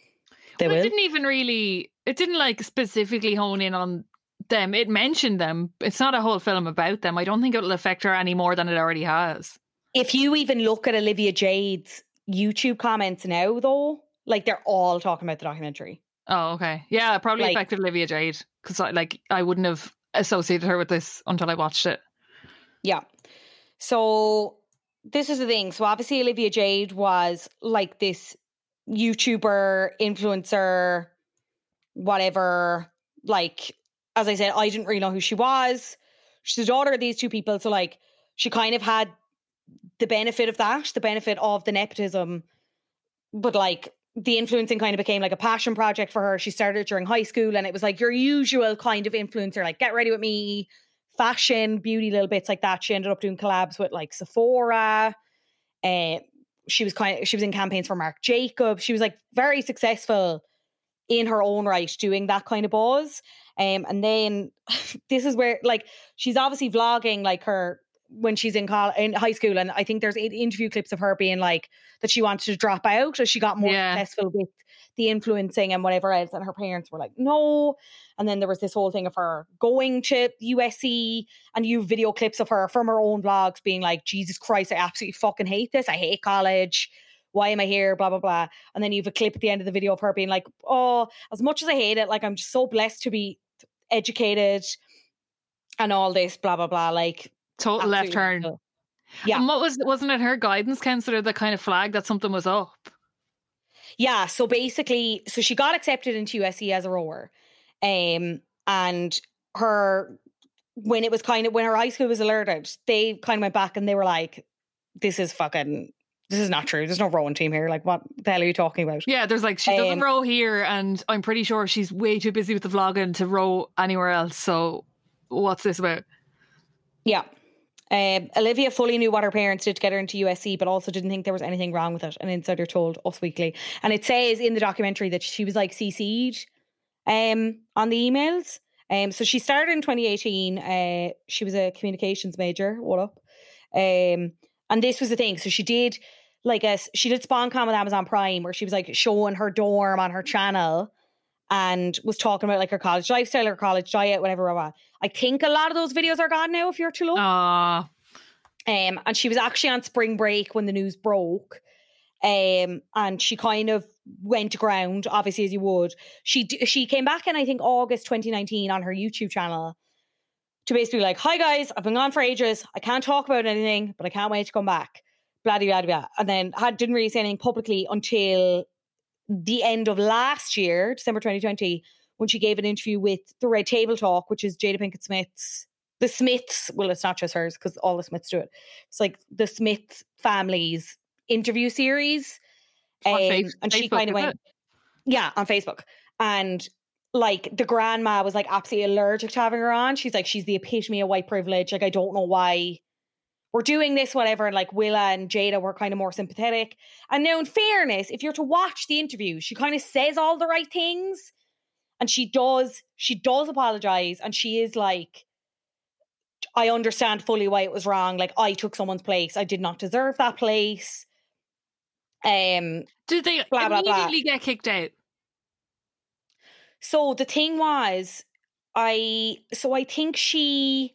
they Well, didn't even really. It didn't like specifically hone in on them. It mentioned them. It's not a whole film about them. I don't think it'll affect her any more than it already has. If you even look at Olivia Jade's YouTube comments now, though, like they're all talking about the documentary. Oh, okay. Yeah, it probably Like- affected Olivia Jade because I like I wouldn't have associated her with this until I watched it. Yeah. So this is the thing. So obviously Olivia Jade was like this YouTuber, influencer, whatever. Like, as I said, I didn't really know who she was. She's the daughter of these two people. So like she kind of had the benefit of that, the benefit of the nepotism. But like the influencing kind of became like a passion project for her. She started during high school and it was like your usual kind of influencer, like get ready with me, fashion, beauty, little bits like that. She ended up doing collabs with like Sephora. Uh, she was kind of she was in campaigns for Marc Jacobs. She was like very successful in her own right, doing that kind of buzz. Um, and then <laughs> this is where like she's obviously vlogging like her when she's in col- in high school, and I think there's interview clips of her being like that she wanted to drop out as she got more Yeah. successful with the influencing and whatever else, and her parents were like, no. And then there was this whole thing of her going to USC and you video clips of her from her own vlogs being like, Jesus Christ, I absolutely fucking hate this. I hate college. Why am I here? Blah, blah, blah. And then you have a clip at the end of the video of her being like, oh, as much as I hate it, like I'm just so blessed to be educated and all this, blah, blah, blah. Like, Total left turn. ridiculous. Yeah. And what was wasn't it her guidance counselor that kind of flagged that something was up? Yeah, so basically, so she got accepted into USC as a rower. Um, and her when it was kind of when her high school was alerted, they kind of went back and they were like, This is fucking this is not true. There's no rowing team here. Like, what the hell are you talking about? Yeah, there's like she doesn't Um, row here, and I'm pretty sure she's way too busy with the vlogging to row anywhere else. So, what's this about? Yeah. Um, Olivia fully knew what her parents did to get her into USC, but also didn't think there was anything wrong with it. An insider told Us Weekly. And it says in the documentary that she was like CC'd um, on the emails. Um, so she started in 2018. Uh, she was a communications major. What up? Um, and this was the thing. So she did like a she did sponcon with Amazon Prime, where she was like showing her dorm on her channel and was talking about like her college lifestyle, her college diet, whatever. blah, blah. I think a lot of those videos are gone now. If you're too low, um, and she was actually on spring break when the news broke. Um, and she kind of went ground, obviously as you would. She d- she came back in I think August 2019 on her YouTube channel to basically be like, "Hi guys, I've been gone for ages. I can't talk about anything, but I can't wait to come back." Blah blah blah. blah. And then had didn't really say anything publicly until the end of last year, December 2020, when she gave an interview with the Red Table Talk, which is Jada Pinkett Smith's the Smiths. Well, it's not just hers because all the Smiths do it. It's like the Smith family's interview series. Um, and she kind of went, it? yeah, on Facebook. And like the grandma was like absolutely allergic to having her on. She's like, she's the epitome of white privilege. Like, I don't know why we're doing this, whatever. And like Willow and Jada were kind of more sympathetic. And now, in fairness, if you're to watch the interview, she kind of says all the right things. And she does, she does apologize. And she is like, I understand fully why it was wrong. Like, I took someone's place. I did not deserve that place. Um, did they Blah, blah, blah. immediately get kicked out? So the thing was, I so I think she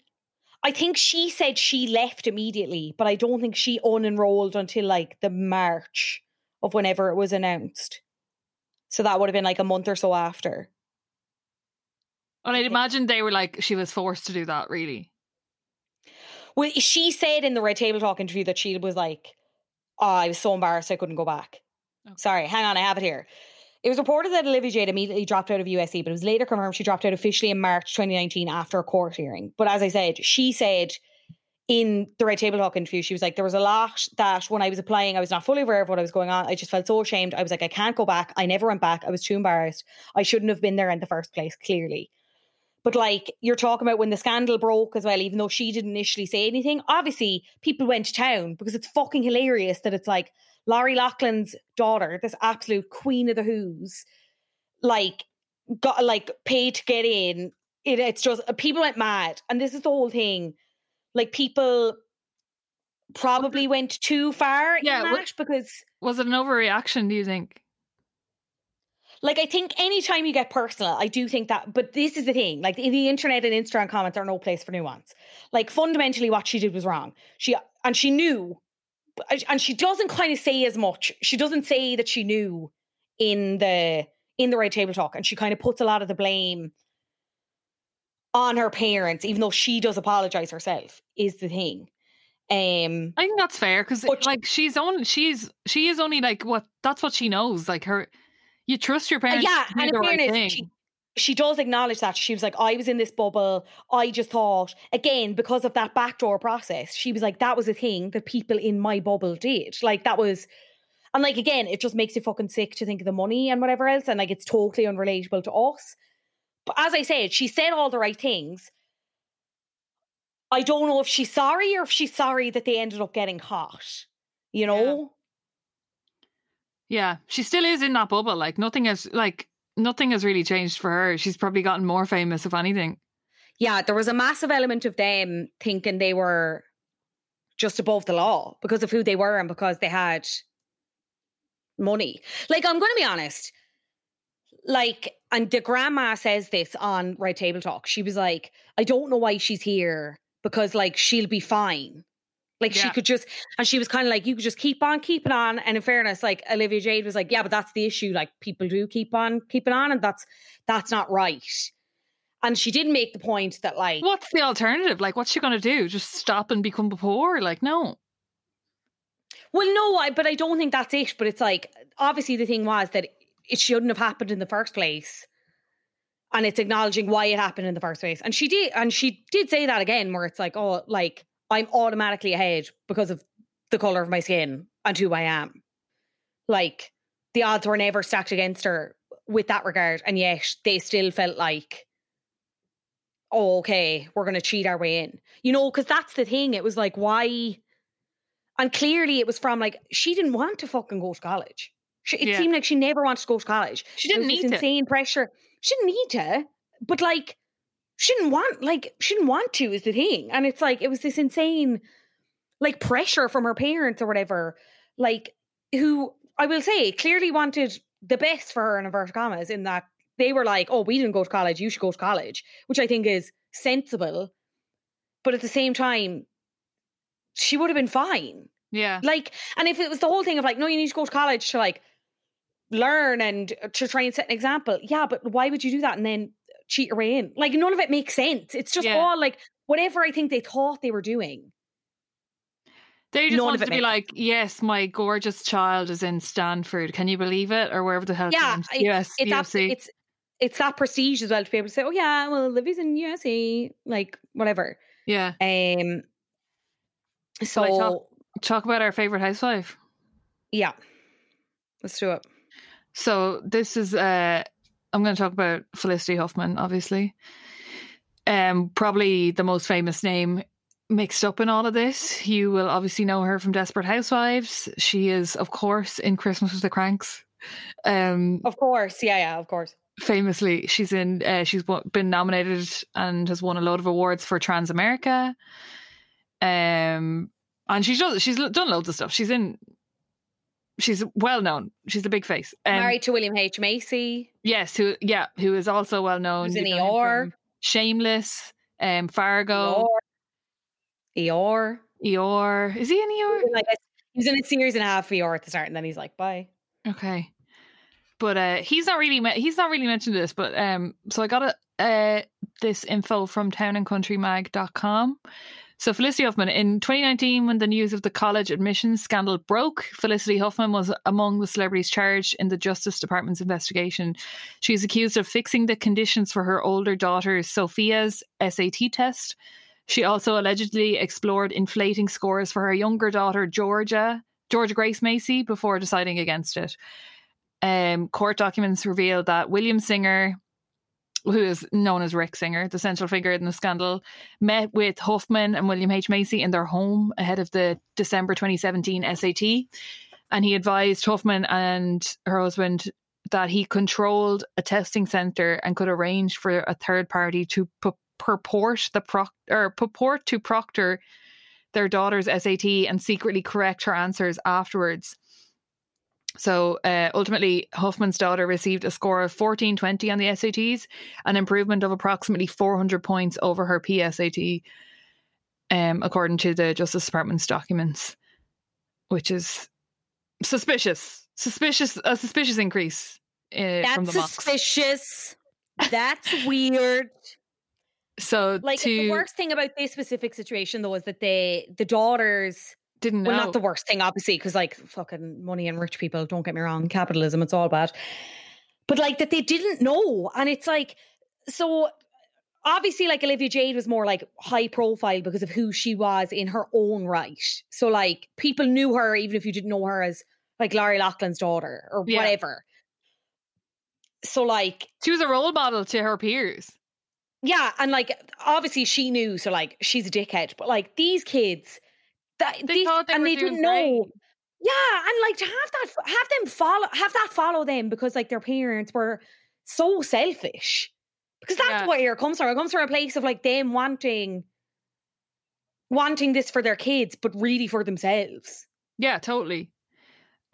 I think she said she left immediately, but I don't think she unenrolled until like the March of whenever it was announced. So that would have been like a month or so after. And I'd imagine they were like, she was forced to do that, really. Well, she said in the Red Table Talk interview that she was like, oh, I was so embarrassed I couldn't go back. Sorry, hang on, I have it here. It was reported that Olivia Jade immediately dropped out of USC, but it was later confirmed she dropped out officially in March 2019 after a court hearing. But as I said, she said in the Red Table Talk interview, she was like, there was a lot that when I was applying, I was not fully aware of what I was going on. I just felt so ashamed. I was like, I can't go back. I never went back. I was too embarrassed. I shouldn't have been there in the first place, clearly. But like you're talking about when the scandal broke as well, even though she didn't initially say anything, obviously people went to town because it's fucking hilarious that it's like Lori Loughlin's daughter, this absolute queen of the Who's, like got like paid to get in. It, it's just uh, people went mad, and this is the whole thing. Like people probably went too far Yeah, in because Was it an overreaction, do you think? like I think anytime you get personal, I do think that. But this is the thing: like the, the internet and Instagram comments are no place for nuance. Like fundamentally, what she did was wrong. She and she knew, and she doesn't kind of say as much. She doesn't say that she knew in the in the Red Table Talk, and she kind of puts a lot of the blame on her parents, even though she does apologize herself. Is the thing. Um, I think that's fair because like she's only she's she is only like what that's what she knows. Like her, you trust your Uh, parents. yeah, and the in right fairness, she she does acknowledge that she was like, I was in this bubble. I just thought again because of that backdoor process. She was like, that was a thing that people in my bubble did. Like that was, and like again, it just makes you fucking sick to think of the money and whatever else, and like it's totally unrelatable to us. But as I said, she said all the right things. I don't know if she's sorry or if she's sorry that they ended up getting caught. You know. yeah, she still is in that bubble. Like nothing is like nothing has really changed for her. She's probably gotten more famous, if anything. yeah, there was a massive element of them thinking they were just above the law because of who they were and because they had money. Like, I'm going to be honest. Like, and the grandma says this on Red Table Talk. She was like, I don't know why she's here because, like, she'll be fine. Like, she could just, and she was kind of like, you could just keep on keeping on. And in fairness, like, Olivia Jade was like, yeah, but that's the issue. Like, people do keep on keeping on, and that's, that's not right. And she did make the point that, like, What's the alternative? Like, what's she gonna do? Just stop and become poor? Like, no. Well, no, I, but I don't think that's it. But it's like obviously the thing was that it shouldn't have happened in the first place, and it's acknowledging why it happened in the first place. And she did, and she did say that again, where it's like, oh, like I'm automatically ahead because of the color of my skin and who I am. Like the odds were never stacked against her with that regard, and yet they still felt like. Oh, okay, we're going to cheat our way in. You know, because that's the thing. It was like, why? And clearly it was from like she didn't want to fucking go to college. She, it Yeah. seemed like she never wanted to go to college. She didn't need to. insane pressure. She didn't need to, but like she didn't want like she didn't want to is the thing. And it's like it was this insane like pressure from her parents or whatever. Like who I will say clearly wanted the best for her in inverted commas in that they were like, oh, we didn't go to college, you should go to college, which I think is sensible. But at the same time, she would have been fine. Yeah. Like, and if it was the whole thing of like, no, you need to go to college to like learn and uh, to try and set an example. Yeah, but why would you do that and then cheat your way in? Like, none of it makes sense. It's just Yeah. all like whatever I think they thought they were doing. They just None wanted to be like, yes, my gorgeous child is in Stanford. Can you believe it? Or wherever the hell. yeah, it's it's. US, it's, USC. it's it's that prestige as well to be able to say, oh yeah, well, Livy's in USC, like whatever. yeah. Um. So talk- Talk about our favorite housewife. yeah, let's do it. So this is uh I'm going to talk about Felicity Huffman, obviously. Um, probably the most famous name mixed up in all of this. You will obviously know her from Desperate Housewives. She is, of course, in Christmas with the Kranks. Um, Of course, yeah, yeah, of course. famously, she's in. Uh, she's been nominated and has won a lot of awards for Transamerica. Um, and she's done, she's done loads of stuff. She's in. She's well known. She's a big face. Um, Married to William H Macy. Yes, who yeah, who is also well known. Who's in You know him from Shameless, um, Fargo, Eeyore. Eeyore. Is he in Eeyore? like a, he was in a series and a half for Eeyore at the start, and then he's like, "Bye." Okay. but uh, he's not really he's not really mentioned this. But um, so I got a, uh, this info from townandcountrymag.com. So Felicity Huffman in 2019, when the news of the college admissions scandal broke, Felicity Huffman was among the celebrities charged in the Justice Department's investigation. She is accused of fixing the conditions for her older daughter Sophia's SAT test. She also allegedly explored inflating scores for her younger daughter Georgia, Georgia Grace Macy, before deciding against it. Um, court documents revealed that William Singer, who is known as Rick Singer, the central figure in the scandal, met with Huffman and William H. Macy in their home ahead of the December 2017 SAT. And he advised Huffman and her husband that he controlled a testing center and could arrange for a third party to pu- purport the proc- or purport to proctor their daughter's SAT and secretly correct her answers afterwards. So uh, ultimately, Huffman's daughter received a score of 1420 on the SATs, an improvement of approximately 400 points over her PSAT, um, according to the Justice Department's documents, which is suspicious. Suspicious, a suspicious increase uh, from the That's suspicious. That's weird. So Like to, the worst thing about this specific situation though is that they the daughters didn't know. well not the worst thing obviously because like fucking money and rich people don't get me wrong capitalism it's all bad but like that they didn't know and it's like so obviously like Olivia Jade was more like high profile because of who she was in her own right so like people knew her even if you didn't know her as like Lori Loughlin's daughter or Yeah. whatever so like She was a role model to her peers. yeah, and like obviously she knew, so like she's a dickhead. But like these kids, that They thought they and they didn't know. great. Yeah, and like to have that, have them follow, have that follow them because like their parents were so selfish. Because that's Yeah. where it comes from. It comes from a place of like them wanting, wanting this for their kids, but really for themselves. Yeah, totally.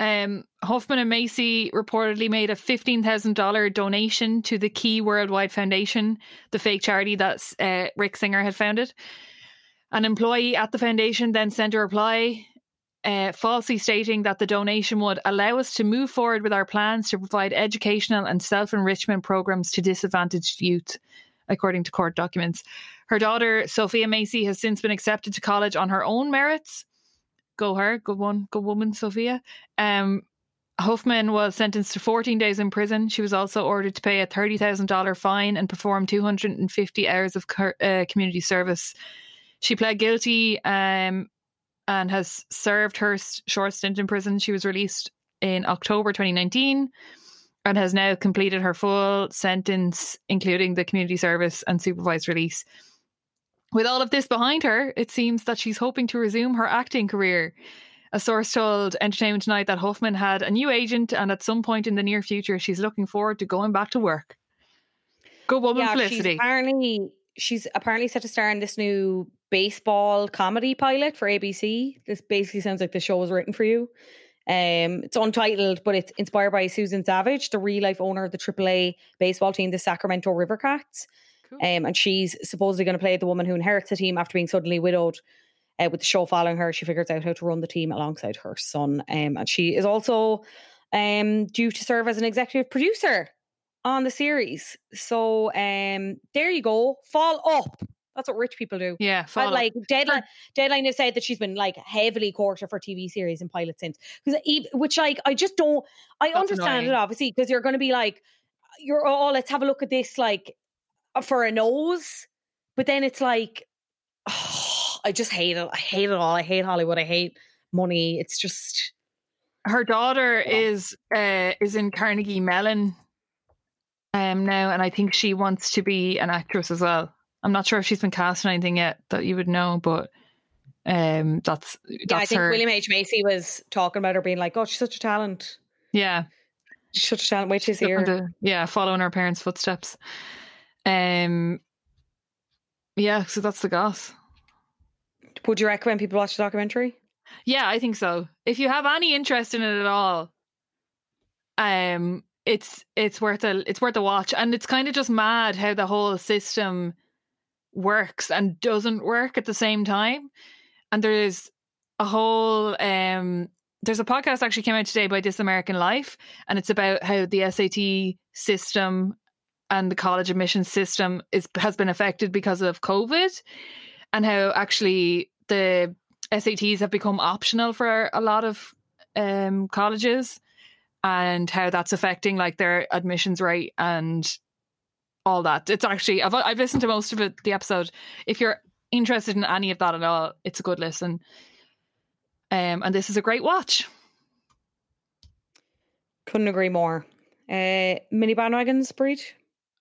Um, Huffman and Macy reportedly made a fifteen thousand dollar donation to the Key Worldwide Foundation, the fake charity that uh, Rick Singer had founded. An employee at the foundation then sent a reply, uh, falsely stating that the donation would allow us to move forward with our plans to provide educational and self enrichment programs to disadvantaged youth, according to court documents. Her daughter Sophia Macy has since been accepted to college on her own merits go her, good one, good woman, Sophia. Um, Huffman was sentenced to 14 days in prison. She was also ordered to pay a $30,000 fine and perform 250 hours of cur- uh, community service. She pled guilty um, and has served her short stint in prison. She was released in October 2019 and has now completed her full sentence, including the community service and supervised release. With all of this behind her, it seems that she's hoping to resume her acting career. A source told Entertainment Tonight that Huffman had a new agent, and at some point in the near future, she's looking forward to going back to work. Good woman, yeah, she's Felicity. apparently she's apparently set to star in this new baseball comedy pilot for ABC. This basically sounds like the show was written for you. Um, it's untitled, but it's inspired by Susan Savage, the real life owner of the AAA baseball team, the Sacramento River Cats. Cool. Um, and she's supposedly going to play the woman who inherits the team after being suddenly widowed. Uh, with the show following her, she figures out how to run the team alongside her son. Um, and she is also um, due to serve as an executive producer on the series. So um, there you go. Fall up. That's what rich people do. yeah, But follow. like deadline, deadline has said that she's been like heavily courted for TV series and pilots since, because which like I just don't. I That's understand it obviously because you're going to be like, you're oh let's have a look at this like uh, for a nose, but then it's like, <sighs> I just hate it. I hate it all. I hate Hollywood. I hate money. It's just her daughter Yeah. is uh, is in Carnegie Mellon um, now, and I think she wants to be an actress as well. I'm not sure if she's been cast in anything yet that you would know, but um, that's yeah. I think her. William H Macy was talking about her being like, oh, she's such a talent. yeah, She's such a talent. Wait till you see looking her. to- yeah, following her parents' footsteps. Um, yeah, so that's the goss. Would you recommend people watch the documentary? Yeah, I think so. If you have any interest in it at all, um, it's it's worth a it's worth a watch, and it's kind of just mad how the whole system works and doesn't work at the same time. And there's a whole um there's a podcast actually came out today by This American Life, and it's about how the SAT system and the college admission system is has been affected because of COVID, and how actually the SATs have become optional for a lot of um, colleges, and how that's affecting like their admissions rate and all that. It's actually I've I've listened to most of it, the episode. If you're interested in any of that at all, it's a good listen. Um, and this is a great watch. Couldn't agree more. Uh, mini bandwagons, Bríd.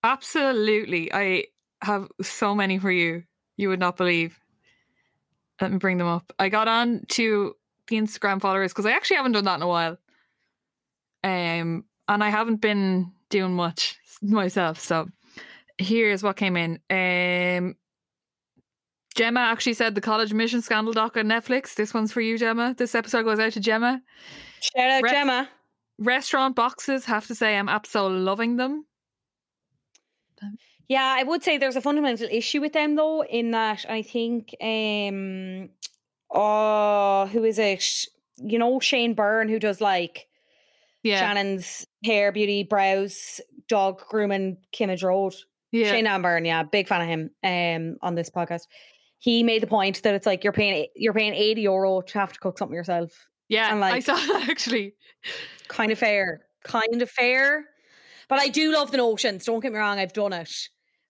Absolutely. I have so many for you. You would not believe. Let me bring them up. I got on to the Instagram followers because I actually haven't done that in a while. Um, and I haven't been doing much myself. So here's what came in. Um, Gemma actually said the college admission scandal doc on Netflix. This one's for you, Gemma. This episode goes out to Gemma. Shout out Re- Gemma. Restaurant boxes, have to say, I'm absolutely loving them. Yeah, I would say there's a fundamental issue with them though, in that I think um oh who is it? You know Shane Byrne who does like Yeah. Shannon's hair, beauty, brows, dog grooming, Kimmage Road. Yeah. Shane Byrne, yeah, big fan of him um on this podcast. He made the point that it's like you're paying you're paying 80 euro to have to cook something yourself. yeah. and, like, I saw <laughs> that actually. Kind of fair. Kind of fair. But I do love the notions. Don't get me wrong, I've done it.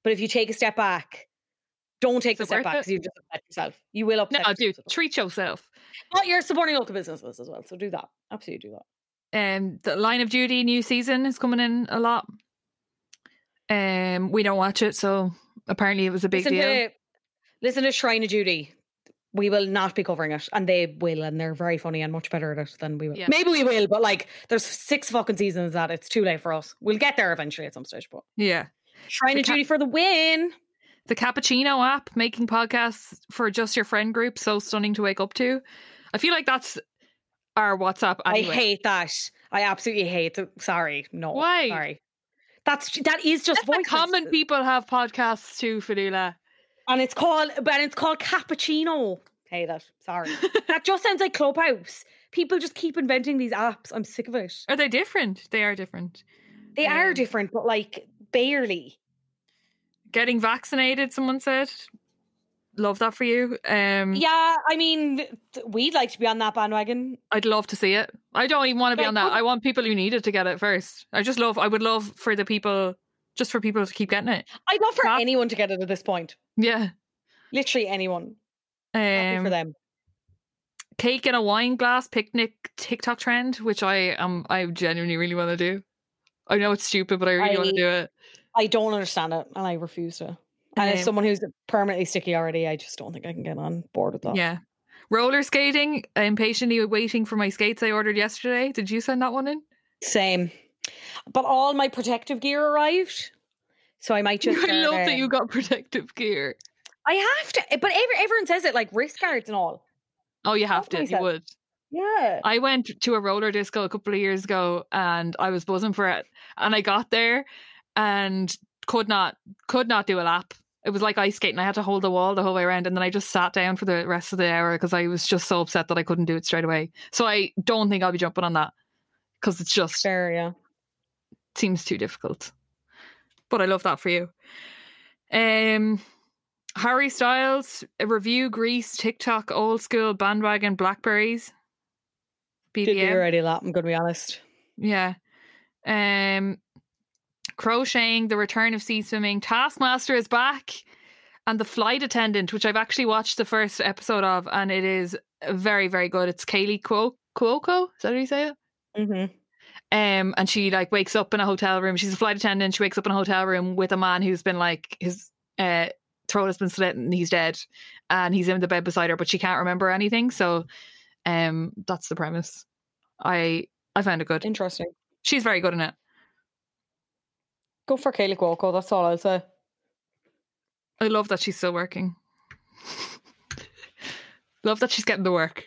But if you take a step back, don't take the step back because you just upset yourself. You will No, upset dude, yourself. treat yourself. But you're supporting local businesses as well. So do that. Absolutely do that. Um, the Line of Duty new season is coming in a lot. Um, we don't watch it, so apparently it was a big listen deal. to listen to Shrine of Duty. We will not be covering it, and they will, and they're very funny and much better at it than we will. Yeah. Maybe we will, but like, there's six fucking seasons that it's too late for us. We'll get there eventually at some stage. But yeah. Shrine The of ca- Judy for the win. The Cappuccino app making podcasts for just your friend group so stunning to wake up to. I feel like that's our WhatsApp anyway. I hate that. I absolutely hate it. Sorry, no. Why? Sorry. That's that is just voices. common people have podcasts too, Fionnuala. and it's called, but it's called cappuccino. Hate that. Sorry. <laughs> that just sounds like Clubhouse. People just keep inventing these apps. I'm sick of it. Are they different? They are different. They are Um, different, but like barely. Getting vaccinated, someone said. Love that for you. Um Yeah, I mean, we'd like to be on that bandwagon. I'd love to see it. I don't even want to be on that. I want people who need it to get it first. I just love I would love for the people just for people to keep getting it. I'd love for anyone to get it at this point. Yeah. Literally anyone. Happy for Um, them. cake in a wine glass picnic TikTok trend, which I um I genuinely really want to do. I know it's stupid, but I really want to do it. I don't understand it, and I refuse to. And as someone who's permanently sticky already, I just don't think I can get on board with that. Yeah. Roller skating. I'm patiently waiting for my skates I ordered yesterday. Did you send that one in? Same. But all my protective gear arrived. So I might just. <laughs> I love start, that you got protective gear. I have to, eh, but every, everyone says it like wrist guards and all. Oh, you have Help to. You would. Yeah. I went to a roller disco a couple of years ago and I was buzzing for it. And I got there and could not could not do a lap. It was like ice skating. I had to hold the wall the whole way around and then I just sat down for the rest of the hour because I was just so upset that I couldn't do it straight away. So I don't think I'll be jumping on that because it's just Fair, yeah. seems too difficult. But I love that for you. Um Harry Styles, a review Grease, TikTok, old school bandwagon, blackberries. Did be BBM. already that, I'm going to be honest. Yeah. Um crocheting, the return of sea swimming, Taskmaster is back, and the flight attendant, which I've actually watched the first episode of, and it is very, very good. It's Kaley Cuo- Cuoco. Is that how you say it? Mm-hmm. Um, and she like wakes up in a hotel room. She's a flight attendant. She wakes up in a hotel room with a man who's been like his uh throat has been slit and he's dead, and he's in the bed beside her, but she can't remember anything. So, um, that's the premise. I I found it good. Interesting. She's very good in it. Go for Kaley Cuoco, that's all I'll say. I love that she's still working. <laughs> love that she's getting the work.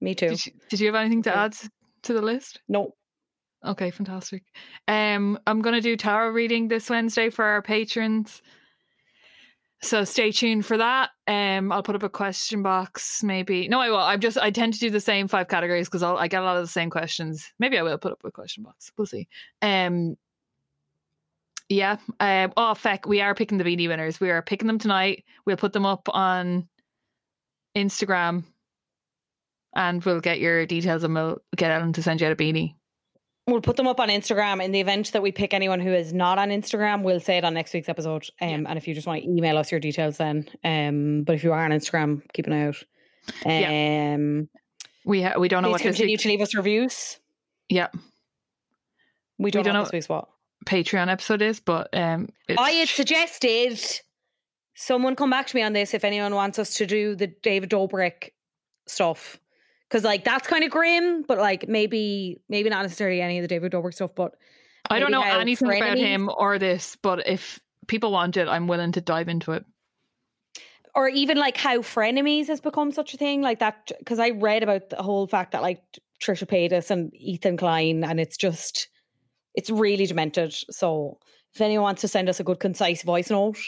Me too. Did you, did you have anything to add to the list? No. Okay, fantastic. Um, I'm gonna do tarot reading this Wednesday for our patrons. So stay tuned for that. Um, I'll put up a question box, maybe. No, I will. I'm just I tend to do the same five categories because I get a lot of the same questions. Maybe I will put up a question box. We'll see. Um, yeah. Um, oh, feck, we are picking the beanie winners. We are picking them tonight. We'll put them up on Instagram, and we'll get your details, and we'll get Ellen to send you out a beanie. We'll put them up on Instagram. In the event that we pick anyone who is not on Instagram, we'll say it on next week's episode. Um, And if you just want to email us your details, then. Um, but if you are on Instagram, keep an eye out. Um, Yeah. We ha- we don't know what continue to leave us reviews. yeah We don't, don't know, know- what this week's what. Patreon episode is, but um, I had suggested someone come back to me on this if anyone wants us to do the David Dobrik stuff. Because like that's kind of grim, but like maybe maybe not necessarily any of the David Dobrik stuff, but I don't know anything about frenemies- him or this, but if people want it, I'm willing to dive into it. or even like how frenemies has become such a thing like that because i read about the whole fact that like trisha paytas and ethan klein and it's just it's really demented so if anyone wants to send us a good concise voice note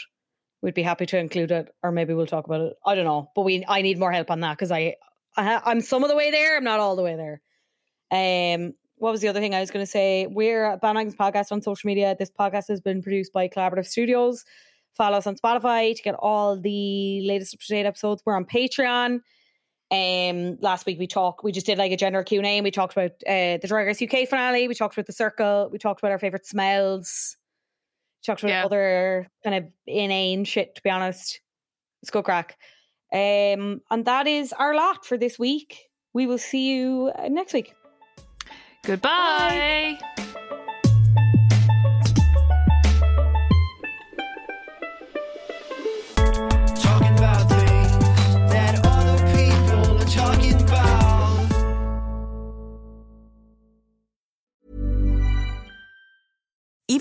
we'd be happy to include it or maybe we'll talk about it i don't know but we i need more help on that because I, I ha- i'm some of the way there i'm not all the way there um what was the other thing I was going to say? We're at Bandwagons Podcast on social media. This podcast has been produced by Collaborative Studios. Follow us on Spotify to get all the latest up to date episodes. We're on Patreon. Um, last week we talked. We just did like a general Q and A. and We talked about uh, the Drag Race UK finale. We talked about the Circle. We talked about our favorite smells. We talked about Yeah. other kind of inane shit. To be honest, let's go crack. Um, and that is our lot for this week. We will see you uh, next week. Goodbye. Talking